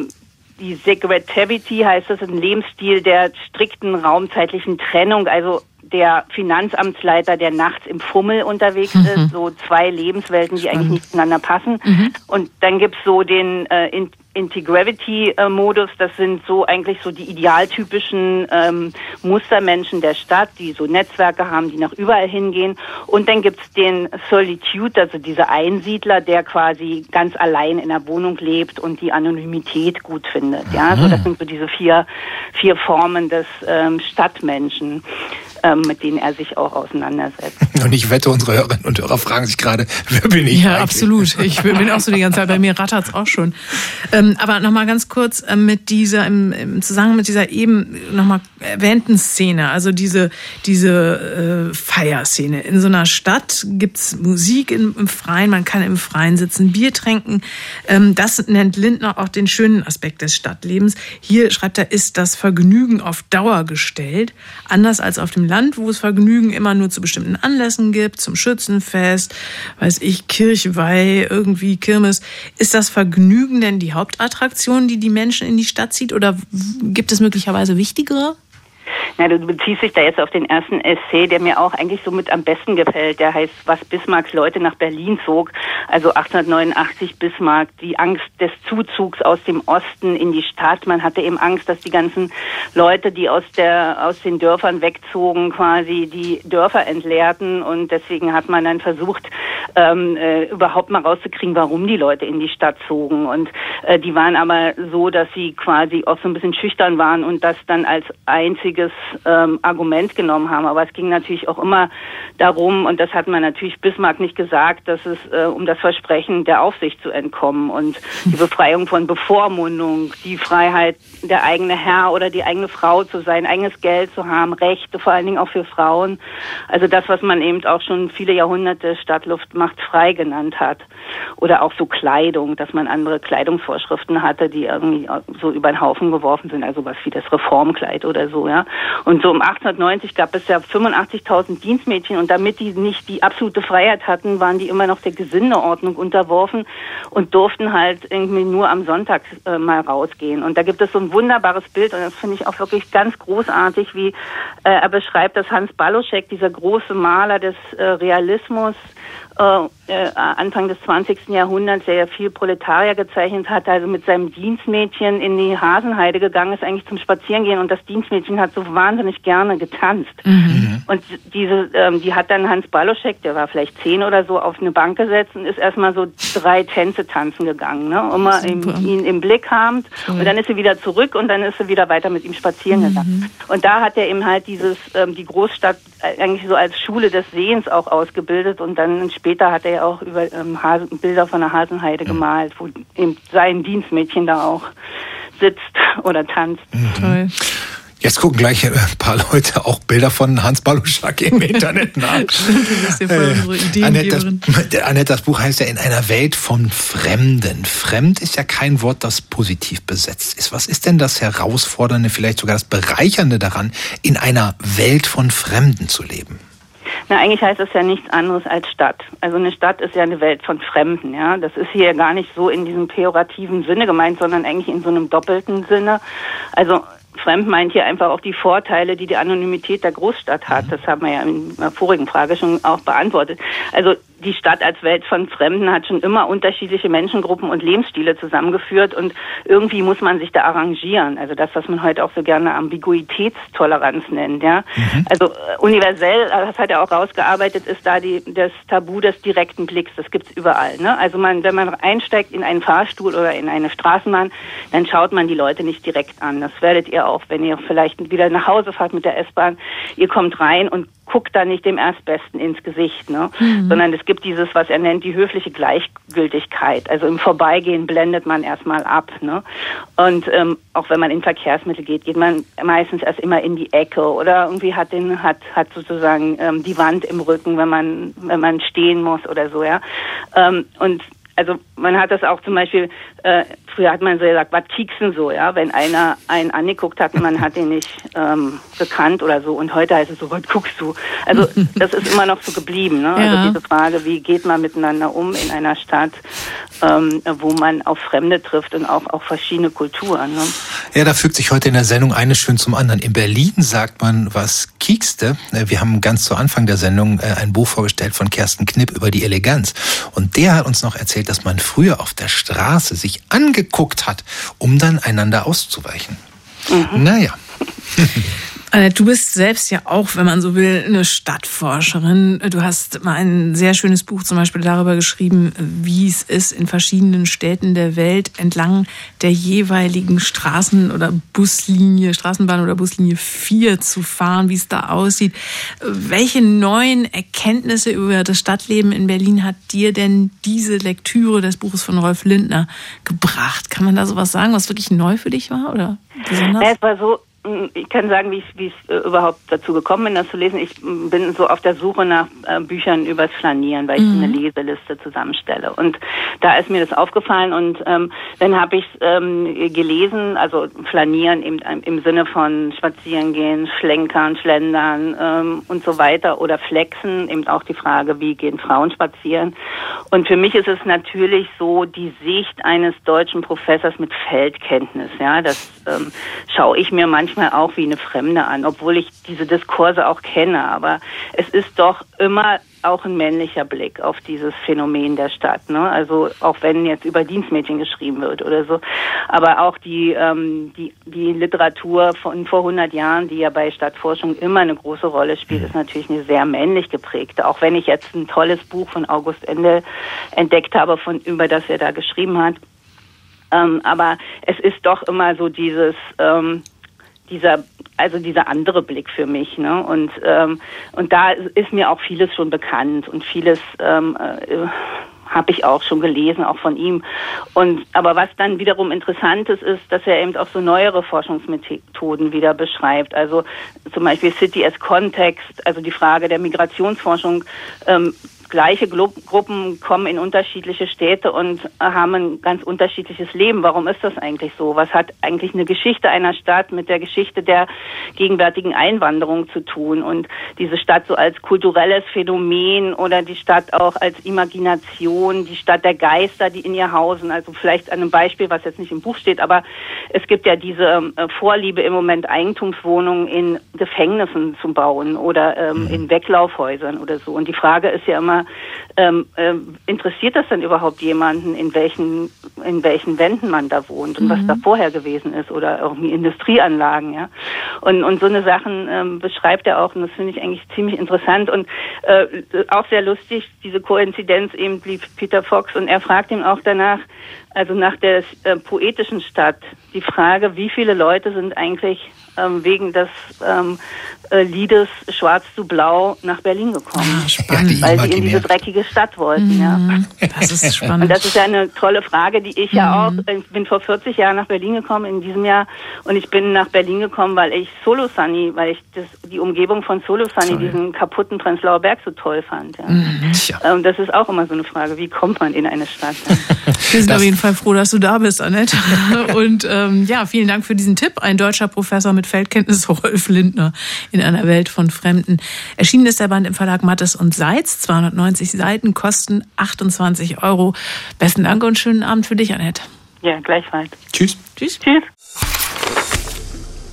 I: die Secretivity heißt das, ein Lebensstil der strikten raumzeitlichen Trennung, also der Finanzamtsleiter, der nachts im Fummel unterwegs mhm. ist, so zwei Lebenswelten, die eigentlich nicht zueinander passen. Mhm. Und dann gibt's so den äh, Anti-Gravity-Modus, das sind so eigentlich so die idealtypischen ähm, Mustermenschen der Stadt, die so Netzwerke haben, die nach überall hingehen. Und dann gibt's den Solitude, also dieser Einsiedler, der quasi ganz allein in der Wohnung lebt und die Anonymität gut findet. Ja, so das sind so diese vier, vier Formen des ähm, Stadtmenschen ähm, mit denen er sich auch auseinandersetzt.
B: Und ich wette, unsere Hörerinnen und Hörer fragen sich gerade, wer bin ich?
C: Ja, eigentlich? absolut. Ich bin auch so die ganze Zeit, bei mir rattert's auch schon. Ähm, aber nochmal ganz kurz äh, mit dieser, im, im Zusammenhang mit dieser eben nochmal erwähnten Szene, also diese, diese äh, Feierszene. In so einer Stadt gibt's Musik im, im Freien, man kann im Freien sitzen, Bier trinken. Ähm, das nennt Lindner auch den schönen Aspekt des Stadtlebens. Hier schreibt er, ist das Vergnügen auf Dauer gestellt, anders als auf dem Land, wo es Vergnügen immer nur zu bestimmten Anlässen gibt, zum Schützenfest, weiß ich, Kirchweih, irgendwie Kirmes. Ist das Vergnügen denn die Hauptattraktion, die die Menschen in die Stadt zieht oder gibt es möglicherweise wichtigere?
I: Na, du beziehst dich da jetzt auf den ersten Essay, der mir auch eigentlich so mit am besten gefällt. Der heißt, was Bismarcks Leute nach Berlin zog. Also 1889 Bismarck, die Angst des Zuzugs aus dem Osten in die Stadt. Man hatte eben Angst, dass die ganzen Leute, die aus der, aus den Dörfern wegzogen, quasi die Dörfer entleerten. Und deswegen hat man dann versucht, ähm, äh, überhaupt mal rauszukriegen, warum die Leute in die Stadt zogen. Und äh, die waren aber so, dass sie quasi auch so ein bisschen schüchtern waren und das dann als einziges ähm, Argument genommen haben. Aber es ging natürlich auch immer darum, und das hat man natürlich Bismarck nicht gesagt, dass es äh, um das Versprechen der Aufsicht zu entkommen und die Befreiung von Bevormundung, die Freiheit, der eigene Herr oder die eigene Frau zu sein, eigenes Geld zu haben, Rechte, vor allen Dingen auch für Frauen. Also das, was man eben auch schon viele Jahrhunderte Stadtluft macht frei genannt hat. Oder auch so Kleidung, dass man andere Kleidungsvorschriften hatte, die irgendwie so über den Haufen geworfen sind, also was wie das Reformkleid oder so, ja. Und so um 1890 gab es ja 85.000 Dienstmädchen und damit die nicht die absolute Freiheit hatten, waren die immer noch der Gesindeordnung unterworfen und durften halt irgendwie nur am Sonntag äh, mal rausgehen. Und da gibt es so ein wunderbares Bild und das finde ich auch wirklich ganz großartig, wie äh, er beschreibt, dass Hans Baluschek, dieser große Maler des äh, Realismus, äh, äh, Anfang des 20. Jahrhunderts, der ja viel Proletarier gezeichnet hat, also mit seinem Dienstmädchen in die Hasenheide gegangen ist, eigentlich zum Spazierengehen und das Dienstmädchen hat so wahnsinnig gerne getanzt. Mhm. Und diese, ähm, die hat dann Hans Baloschek, der war vielleicht zehn oder so, auf eine Bank gesetzt und ist erstmal so drei Tänze tanzen gegangen, ne? immer im, ihn im Blick habend. Cool. Und dann ist sie wieder zurück und dann ist sie wieder weiter mit ihm spazieren mhm. gegangen. Und da hat er eben halt dieses, ähm, die Großstadt eigentlich so als Schule des Sehens auch ausgebildet und dann später hat er ja auch über ähm, Hasen, Bilder von der Hasenheide mhm. gemalt, wo eben sein Dienstmädchen da auch sitzt oder tanzt.
B: Mhm. Toll. Jetzt gucken gleich ein paar Leute auch Bilder von Hans Baluschak im Internet nach. äh, Annette, das, Annette, das Buch heißt ja In einer Welt von Fremden. Fremd ist ja kein Wort, das positiv besetzt ist. Was ist denn das Herausfordernde, vielleicht sogar das Bereichernde daran, in einer Welt von Fremden zu leben?
I: Na, eigentlich heißt das ja nichts anderes als Stadt. Also eine Stadt ist ja eine Welt von Fremden, ja. Das ist hier gar nicht so in diesem pejorativen Sinne gemeint, sondern eigentlich in so einem doppelten Sinne. Also Fremd meint hier einfach auch die Vorteile, die die Anonymität der Großstadt hat. Das haben wir ja in der vorigen Frage schon auch beantwortet. Also die Stadt als Welt von Fremden hat schon immer unterschiedliche Menschengruppen und Lebensstile zusammengeführt und irgendwie muss man sich da arrangieren. Also das, was man heute auch so gerne Ambiguitätstoleranz nennt, ja. Mhm. Also äh, universell, äh, das hat er auch rausgearbeitet, ist da die, das Tabu des direkten Blicks. Das gibt's überall, ne? Also man, wenn man einsteigt in einen Fahrstuhl oder in eine Straßenbahn, dann schaut man die Leute nicht direkt an. Das werdet ihr auch, wenn ihr vielleicht wieder nach Hause fahrt mit der S-Bahn. Ihr kommt rein und guckt da nicht dem Erstbesten ins Gesicht, ne? Mhm. sondern es gibt dieses, was er nennt, die höfliche Gleichgültigkeit. Also im Vorbeigehen blendet man erstmal ab. Ne? Und ähm, auch wenn man in Verkehrsmittel geht, geht man meistens erst immer in die Ecke oder irgendwie hat den hat hat sozusagen ähm, die Wand im Rücken, wenn man wenn man stehen muss oder so, ja. Ähm, und also man hat das auch zum Beispiel, äh, früher hat man so gesagt, was kieksen so, ja, wenn einer einen angeguckt hat und man hat ihn nicht ähm, gekannt oder so und heute heißt es so, was guckst du? Also das ist immer noch so geblieben, ne? Also ja. Also diese Frage, wie geht man miteinander um in einer Stadt, ähm, wo man auf Fremde trifft und auch auf verschiedene Kulturen. Ne?
B: Ja, da fügt sich heute in der Sendung eines schön zum anderen. In Berlin sagt man, was kiekste. Wir haben ganz zu Anfang der Sendung äh, ein Buch vorgestellt von Kersten Knipp über die Eleganz und der hat uns noch erzählt, erzählt, dass man früher auf der Straße sich angeguckt hat, um dann einander auszuweichen. Mhm. Naja.
C: Du bist selbst ja auch, wenn man so will, eine Stadtforscherin. Du hast mal ein sehr schönes Buch zum Beispiel darüber geschrieben, wie es ist, in verschiedenen Städten der Welt entlang der jeweiligen Straßen- oder Buslinie, Straßenbahn oder Buslinie 4 zu fahren, wie es da aussieht. Welche neuen Erkenntnisse über das Stadtleben in Berlin hat dir denn diese Lektüre des Buches von Rolf Lindner gebracht? Kann man da sowas sagen, was wirklich neu für dich war oder
I: besonders? Es war so ich kann sagen, wie ich, wie ich äh, überhaupt dazu gekommen bin, das zu lesen. Ich bin so auf der Suche nach äh, Büchern übers Flanieren, weil ich mhm. eine Leseliste zusammenstelle. Und da ist mir das aufgefallen und ähm, dann habe ich ähm, gelesen, also Flanieren eben im Sinne von Spazierengehen, Schlenkern, Schlendern ähm, und so weiter oder Flexen, eben auch die Frage, wie gehen Frauen spazieren. Und für mich ist es natürlich so die Sicht eines deutschen Professors mit Feldkenntnis. Ja, das ähm, schaue ich mir manchmal manchmal auch wie eine Fremde an, obwohl ich diese Diskurse auch kenne. Aber es ist doch immer auch ein männlicher Blick auf dieses Phänomen der Stadt. Ne? Also auch wenn jetzt über Dienstmädchen geschrieben wird oder so. Aber auch die, ähm, die, die Literatur von vor 100 Jahren, die ja bei Stadtforschung immer eine große Rolle spielt, mhm. ist natürlich eine sehr männlich geprägte. Auch wenn ich jetzt ein tolles Buch von August Ende entdeckt habe, von, über das er da geschrieben hat. Ähm, aber es ist doch immer so dieses, ähm, dieser also dieser andere Blick für mich. Ne? Und, ähm, und da ist mir auch vieles schon bekannt und vieles ähm, äh, habe ich auch schon gelesen, auch von ihm. Und aber was dann wiederum interessant ist, ist, dass er eben auch so neuere Forschungsmethoden wieder beschreibt. Also zum Beispiel City as Kontext, also die Frage der Migrationsforschung ähm, gleiche Gruppen kommen in unterschiedliche Städte und haben ein ganz unterschiedliches Leben. Warum ist das eigentlich so? Was hat eigentlich eine Geschichte einer Stadt mit der Geschichte der gegenwärtigen Einwanderung zu tun? Und diese Stadt so als kulturelles Phänomen oder die Stadt auch als Imagination, die Stadt der Geister, die in ihr hausen. Also vielleicht an einem Beispiel, was jetzt nicht im Buch steht, aber es gibt ja diese ähm, Vorliebe im Moment, Eigentumswohnungen in Gefängnissen zu bauen oder ähm, mhm. in Weglaufhäusern oder so. Und die Frage ist ja immer, ähm, äh, interessiert das denn überhaupt jemanden, in welchen, in welchen Wänden man da wohnt und mhm. was da vorher gewesen ist oder irgendwie Industrieanlagen, ja. Und, und so eine Sachen ähm, beschreibt er auch und das finde ich eigentlich ziemlich interessant und äh, auch sehr lustig, diese Koinzidenz eben blieb Peter Fox und er fragt ihn auch danach, also nach der äh, poetischen Stadt, die Frage, wie viele Leute sind eigentlich ähm, wegen des ähm, äh, Liedes Schwarz zu Blau nach Berlin gekommen. Ah,
B: spannend.
I: Weil sie in diese dreckige Stadt wollten, mhm.
C: ja. Das ist spannend.
I: Und das ist ja eine tolle Frage, die ich mhm. ja auch, ich bin vor 40 Jahren nach Berlin gekommen, in diesem Jahr, und ich bin nach Berlin gekommen, weil ich Solo Sunny, weil ich das, die Umgebung von Solo Sunny, diesen kaputten Prenzlauer Berg so toll fand. Ja. Mhm. Ähm, das ist auch immer so eine Frage, wie kommt man in eine Stadt?
C: Wir sind das auf jeden Fall froh, dass du da bist, Annette. Und ähm, ja, vielen Dank für diesen Tipp. Ein deutscher Professor mit Feldkenntnis, Rolf Lindner, in einer Welt von Fremden. Erschienen ist der Band im Verlag Mattes und Seitz. 290 Seiten, kosten 28 Euro. Besten Dank und schönen Abend für dich, Annette.
I: Ja, gleichfalls.
B: Tschüss.
C: Tschüss. Tschüss.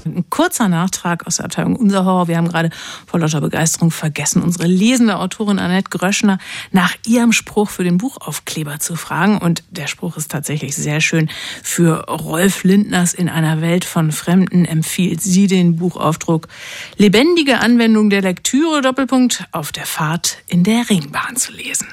C: Ein kurzer Nachtrag aus der Abteilung Unser Horror. Wir haben gerade vor lauter Begeisterung vergessen, unsere lesende Autorin Annette Gröschner nach ihrem Spruch für den Buchaufkleber zu fragen. Und der Spruch ist tatsächlich sehr schön. Für Rolf Lindners in einer Welt von Fremden empfiehlt sie den Buchaufdruck Lebendige Anwendung der Lektüre Doppelpunkt auf der Fahrt in der Ringbahn zu lesen.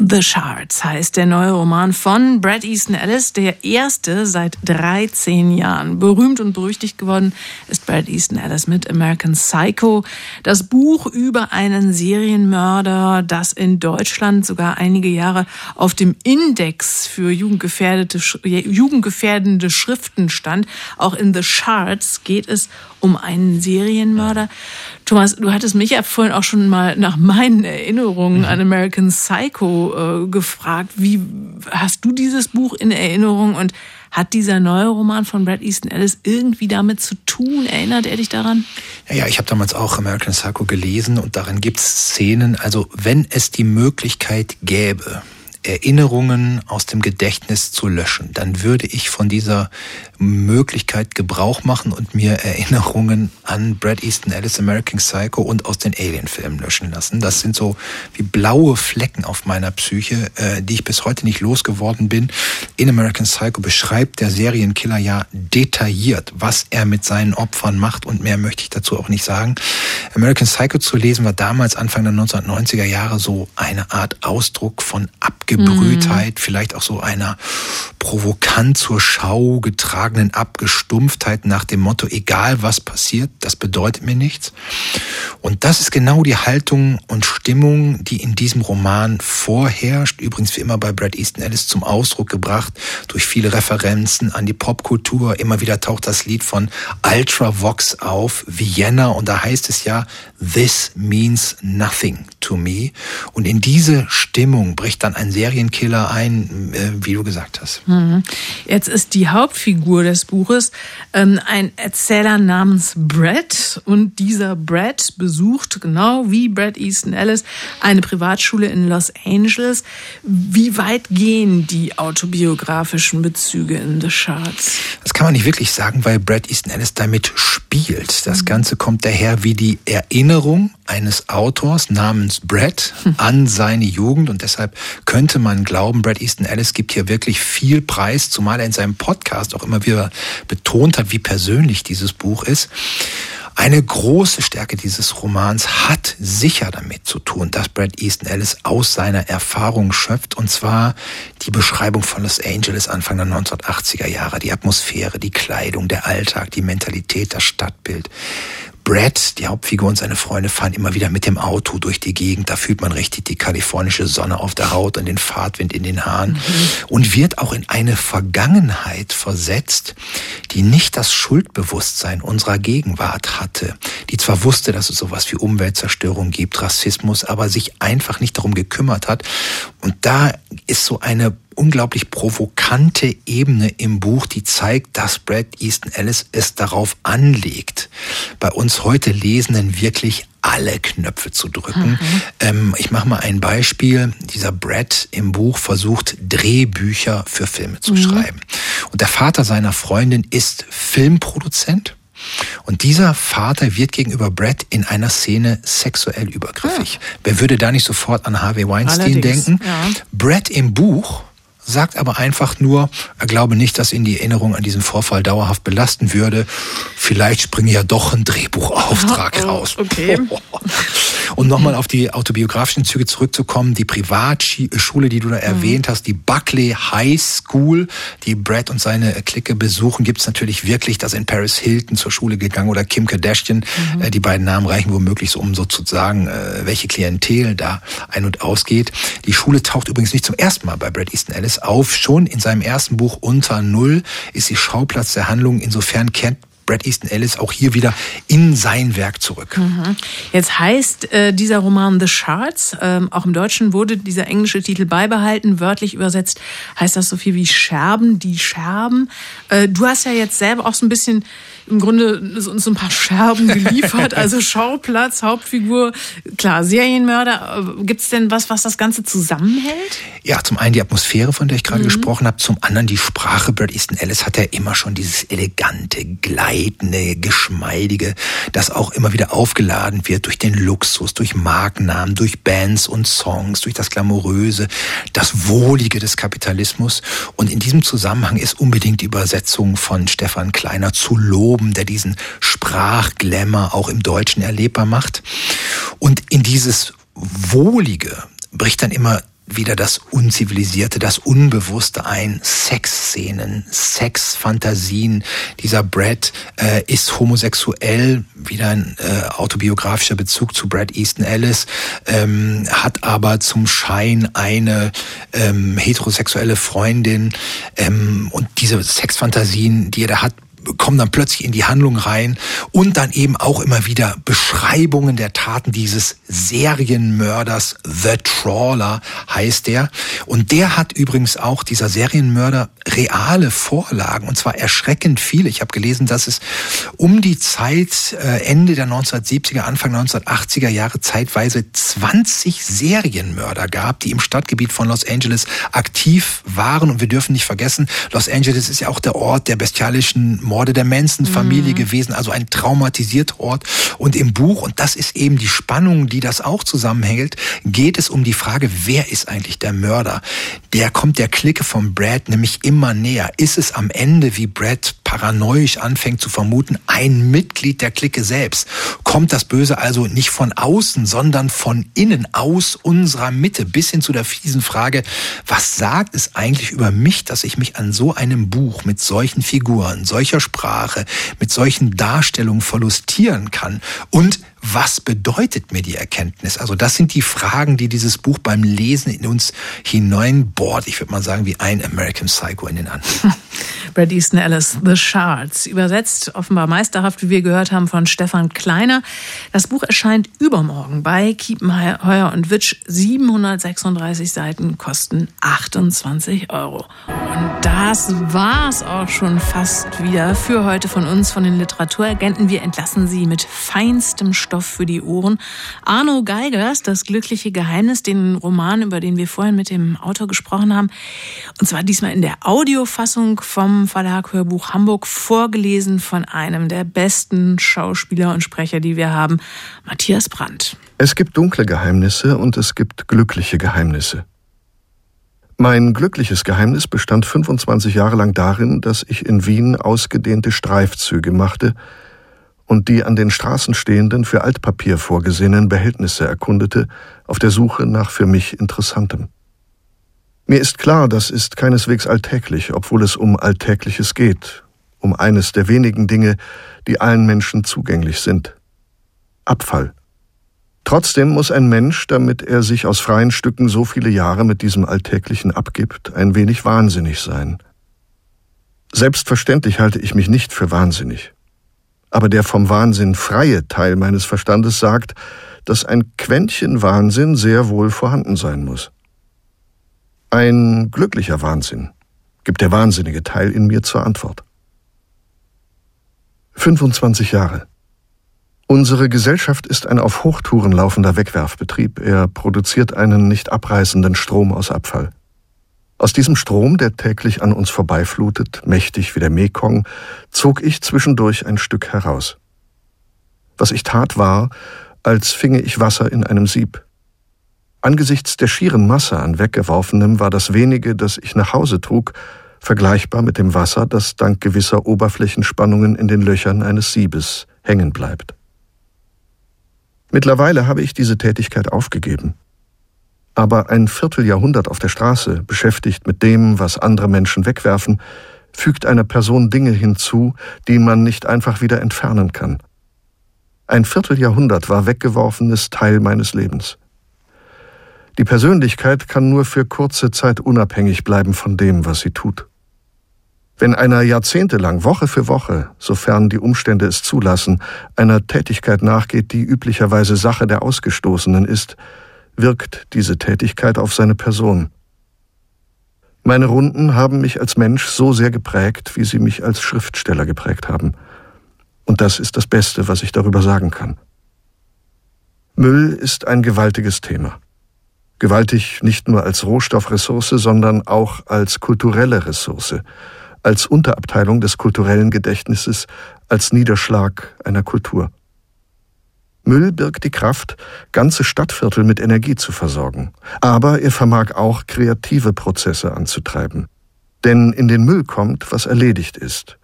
C: The Shards heißt der neue Roman von Brad Easton Ellis, der erste seit 13 Jahren. Berühmt und berüchtigt geworden ist Brad Easton Ellis mit American Psycho. Das Buch über einen Serienmörder, das in Deutschland sogar einige Jahre auf dem Index für jugendgefährdete, jugendgefährdende Schriften stand. Auch in The Shards geht es um einen Serienmörder. Thomas, du hattest mich ja vorhin auch schon mal nach meinen Erinnerungen mhm. an American Psycho äh, gefragt. Wie hast du dieses Buch in Erinnerung und hat dieser neue Roman von Brad Easton Ellis irgendwie damit zu tun? Erinnert er dich daran?
B: Ja, ja, ich habe damals auch American Psycho gelesen und darin gibt es Szenen, also wenn es die Möglichkeit gäbe, Erinnerungen aus dem Gedächtnis zu löschen, dann würde ich von dieser Möglichkeit Gebrauch machen und mir Erinnerungen an Brad Easton Ellis American Psycho und aus den Alien-Filmen löschen lassen. Das sind so wie blaue Flecken auf meiner Psyche, äh, die ich bis heute nicht losgeworden bin. In American Psycho beschreibt der Serienkiller ja detailliert, was er mit seinen Opfern macht und mehr möchte ich dazu auch nicht sagen. American Psycho zu lesen war damals Anfang der 1990er Jahre so eine Art Ausdruck von Abgebrühtheit, mhm. vielleicht auch so einer provokant zur Schau getragen übertragenen Abgestumpftheit nach dem Motto, egal was passiert, das bedeutet mir nichts. Und das ist genau die Haltung und Stimmung, die in diesem Roman vorherrscht. Übrigens wie immer bei Brad Easton Ellis zum Ausdruck gebracht durch viele Referenzen an die Popkultur. Immer wieder taucht das Lied von Ultravox auf, Vienna, und da heißt es ja, This means nothing to me. Und in diese Stimmung bricht dann ein Serienkiller ein, äh, wie du gesagt hast.
C: Mhm. Jetzt ist die Hauptfigur des Buches ähm, ein Erzähler namens Brett und dieser Brett besucht genau wie Brett Easton Ellis eine Privatschule in Los Angeles. Wie weit gehen die autobiografischen Bezüge in The Shards?
B: Das kann man nicht wirklich sagen, weil Brett Easton Ellis damit spielt. Das mhm. Ganze kommt daher wie die Erinnerung eines Autors namens Brett an seine Jugend und deshalb könnte man glauben, Brett Easton Ellis gibt hier wirklich viel Preis, zumal er in seinem Podcast auch immer wieder betont hat, wie persönlich dieses Buch ist. Eine große Stärke dieses Romans hat sicher damit zu tun, dass Brad Easton Ellis aus seiner Erfahrung schöpft, und zwar die Beschreibung von Los Angeles Anfang der 1980er Jahre, die Atmosphäre, die Kleidung, der Alltag, die Mentalität, das Stadtbild. Brad, die Hauptfigur und seine Freunde fahren immer wieder mit dem Auto durch die Gegend. Da fühlt man richtig die kalifornische Sonne auf der Haut und den Fahrtwind in den Haaren mhm. und wird auch in eine Vergangenheit versetzt, die nicht das Schuldbewusstsein unserer Gegenwart hatte, die zwar wusste, dass es sowas wie Umweltzerstörung gibt, Rassismus, aber sich einfach nicht darum gekümmert hat. Und da ist so eine unglaublich provokante Ebene im Buch, die zeigt, dass Brad Easton Ellis es darauf anlegt, bei uns heute Lesenden wirklich alle Knöpfe zu drücken. Mhm. Ähm, ich mache mal ein Beispiel. Dieser Brad im Buch versucht, Drehbücher für Filme zu mhm. schreiben. Und der Vater seiner Freundin ist Filmproduzent. Und dieser Vater wird gegenüber Brad in einer Szene sexuell übergriffig. Ja. Wer würde da nicht sofort an Harvey Weinstein Allerdings, denken? Ja. Brad im Buch sagt aber einfach nur, er glaube nicht, dass ihn die Erinnerung an diesen Vorfall dauerhaft belasten würde. Vielleicht springe ja doch ein Drehbuchauftrag oh, raus. Okay. Und nochmal auf die autobiografischen Züge zurückzukommen, die Privatschule, die du da mhm. erwähnt hast, die Buckley High School, die Brad und seine Clique besuchen, gibt es natürlich wirklich, dass in Paris Hilton zur Schule gegangen oder Kim Kardashian. Mhm. Äh, die beiden Namen reichen womöglich so, um sozusagen, äh, welche Klientel da ein- und ausgeht. Die Schule taucht übrigens nicht zum ersten Mal bei Brad Easton Ellis auf. Schon in seinem ersten Buch Unter Null ist sie Schauplatz der Handlung. Insofern kennt Brad Easton Ellis auch hier wieder in sein Werk zurück. Mhm.
C: Jetzt heißt äh, dieser Roman The Shards, ähm, auch im Deutschen wurde dieser englische Titel beibehalten, wörtlich übersetzt heißt das so viel wie Scherben, die Scherben. Äh, du hast ja jetzt selber auch so ein bisschen im Grunde uns so ein paar Scherben geliefert. Also Schauplatz, Hauptfigur, klar, Serienmörder. Gibt es denn was, was das Ganze zusammenhält?
B: Ja, zum einen die Atmosphäre, von der ich gerade mhm. gesprochen habe, zum anderen die Sprache. Brad Easton Ellis hat ja immer schon dieses elegante, gleitende, geschmeidige, das auch immer wieder aufgeladen wird durch den Luxus, durch Markennamen, durch Bands und Songs, durch das Glamouröse, das Wohlige des Kapitalismus. Und in diesem Zusammenhang ist unbedingt die Übersetzung von Stefan Kleiner zu loben der diesen Sprachglämmer auch im Deutschen erlebbar macht. Und in dieses Wohlige bricht dann immer wieder das Unzivilisierte, das Unbewusste ein. Sexszenen, Sexfantasien. Dieser Brad äh, ist homosexuell, wieder ein äh, autobiografischer Bezug zu Brad Easton Ellis, ähm, hat aber zum Schein eine ähm, heterosexuelle Freundin. Ähm, und diese Sexfantasien, die er da hat, kommen dann plötzlich in die Handlung rein und dann eben auch immer wieder Beschreibungen der Taten dieses Serienmörders, The Trawler heißt der. Und der hat übrigens auch, dieser Serienmörder, reale Vorlagen und zwar erschreckend viele. Ich habe gelesen, dass es um die Zeit äh, Ende der 1970er, Anfang 1980er Jahre zeitweise 20 Serienmörder gab, die im Stadtgebiet von Los Angeles aktiv waren. Und wir dürfen nicht vergessen, Los Angeles ist ja auch der Ort der bestialischen Morde der Manson-Familie mhm. gewesen, also ein traumatisierter Ort. Und im Buch, und das ist eben die Spannung, die das auch zusammenhält, geht es um die Frage, wer ist eigentlich der Mörder? Der kommt der Clique von Brad nämlich immer näher. Ist es am Ende, wie Brad paranoisch anfängt zu vermuten, ein Mitglied der Clique selbst? Kommt das Böse also nicht von außen, sondern von innen, aus unserer Mitte, bis hin zu der fiesen Frage, was sagt es eigentlich über mich, dass ich mich an so einem Buch mit solchen Figuren, solcher Sprache, mit solchen Darstellungen verlustieren kann? Und was bedeutet mir die Erkenntnis? Also das sind die Fragen, die dieses Buch beim Lesen in uns hineinbohrt. Ich würde mal sagen, wie ein American Psycho in den anderen.
C: Bret Easton Ellis, The Shards. Übersetzt offenbar meisterhaft, wie wir gehört haben, von Stefan Kleiner. Das Buch erscheint übermorgen bei Kiepenheuer und Witsch. 736 Seiten kosten 28 Euro. Und das war's auch schon fast wieder für heute von uns, von den Literaturagenten. Wir entlassen Sie mit feinstem Stoff für die Ohren. Arno Geigers, Das glückliche Geheimnis, den Roman, über den wir vorhin mit dem Autor gesprochen haben. Und zwar diesmal in der Audiofassung vom Verlag Hörbuch Hamburg, vorgelesen von einem der besten Schauspieler und Sprecher, die wir haben, Matthias Brandt.
J: Es gibt dunkle Geheimnisse und es gibt glückliche Geheimnisse. Mein glückliches Geheimnis bestand 25 Jahre lang darin, dass ich in Wien ausgedehnte Streifzüge machte und die an den Straßen stehenden, für Altpapier vorgesehenen Behältnisse erkundete, auf der Suche nach für mich Interessantem. Mir ist klar, das ist keineswegs alltäglich, obwohl es um Alltägliches geht, um eines der wenigen Dinge, die allen Menschen zugänglich sind. Abfall. Trotzdem muss ein Mensch, damit er sich aus freien Stücken so viele Jahre mit diesem Alltäglichen abgibt, ein wenig wahnsinnig sein. Selbstverständlich halte ich mich nicht für wahnsinnig. Aber der vom Wahnsinn freie Teil meines Verstandes sagt, dass ein Quäntchen Wahnsinn sehr wohl vorhanden sein muss. Ein glücklicher Wahnsinn gibt der wahnsinnige Teil in mir zur Antwort. 25 Jahre. Unsere Gesellschaft ist ein auf Hochtouren laufender Wegwerfbetrieb. Er produziert einen nicht abreißenden Strom aus Abfall. Aus diesem Strom, der täglich an uns vorbeiflutet, mächtig wie der Mekong, zog ich zwischendurch ein Stück heraus. Was ich tat war, als finge ich Wasser in einem Sieb. Angesichts der schieren Masse an Weggeworfenem war das wenige, das ich nach Hause trug, vergleichbar mit dem Wasser, das dank gewisser Oberflächenspannungen in den Löchern eines Siebes hängen bleibt. Mittlerweile habe ich diese Tätigkeit aufgegeben. Aber ein Vierteljahrhundert auf der Straße, beschäftigt mit dem, was andere Menschen wegwerfen, fügt einer Person Dinge hinzu, die man nicht einfach wieder entfernen kann. Ein Vierteljahrhundert war weggeworfenes Teil meines Lebens. Die Persönlichkeit kann nur für kurze Zeit unabhängig bleiben von dem, was sie tut. Wenn einer jahrzehntelang Woche für Woche, sofern die Umstände es zulassen, einer Tätigkeit nachgeht, die üblicherweise Sache der Ausgestoßenen ist, wirkt diese Tätigkeit auf seine Person. Meine Runden haben mich als Mensch so sehr geprägt, wie sie mich als Schriftsteller geprägt haben. Und das ist das Beste, was ich darüber sagen kann. Müll ist ein gewaltiges Thema. Gewaltig nicht nur als Rohstoffressource, sondern auch als kulturelle Ressource, als Unterabteilung des kulturellen Gedächtnisses, als Niederschlag einer Kultur. Müll birgt die Kraft, ganze Stadtviertel mit Energie zu versorgen, aber er vermag auch kreative Prozesse anzutreiben. Denn in den Müll kommt, was erledigt ist,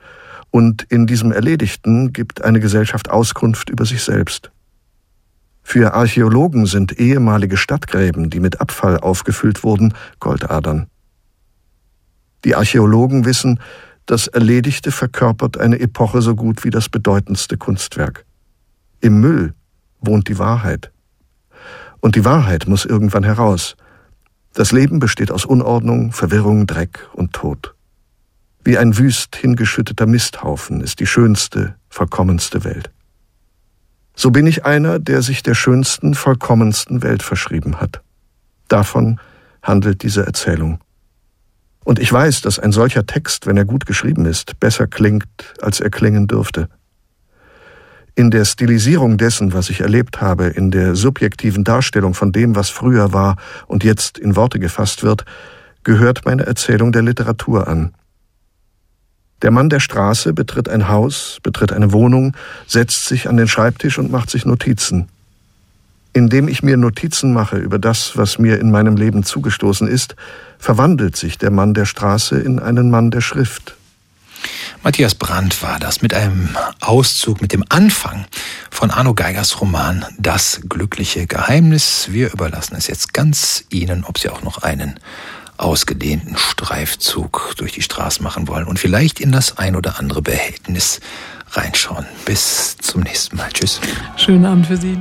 J: und in diesem Erledigten gibt eine Gesellschaft Auskunft über sich selbst. Für Archäologen sind ehemalige Stadtgräben, die mit Abfall aufgefüllt wurden, Goldadern. Die Archäologen wissen, das Erledigte verkörpert eine Epoche so gut wie das bedeutendste Kunstwerk. Im Müll wohnt die Wahrheit. Und die Wahrheit muss irgendwann heraus. Das Leben besteht aus Unordnung, Verwirrung, Dreck und Tod. Wie ein wüst hingeschütteter Misthaufen ist die schönste, vollkommenste Welt. So bin ich einer, der sich der schönsten, vollkommensten Welt verschrieben hat. Davon handelt diese Erzählung. Und ich weiß, dass ein solcher Text, wenn er gut geschrieben ist, besser klingt, als er klingen dürfte. In der Stilisierung dessen, was ich erlebt habe, in der subjektiven Darstellung von dem, was früher war und jetzt in Worte gefasst wird, gehört meine Erzählung der Literatur an. Der Mann der Straße betritt ein Haus, betritt eine Wohnung, setzt sich an den Schreibtisch und macht sich Notizen. Indem ich mir Notizen mache über das, was mir in meinem Leben zugestoßen ist, verwandelt sich der Mann der Straße in einen Mann der Schrift.
B: Matthias Brandt war das mit einem Auszug, mit dem Anfang von Arno Geigers Roman Das glückliche Geheimnis. Wir überlassen es jetzt ganz Ihnen, ob Sie auch noch einen ausgedehnten Streifzug durch die Straße machen wollen und vielleicht in das ein oder andere Behältnis reinschauen. Bis zum nächsten Mal. Tschüss.
C: Schönen Abend für Sie.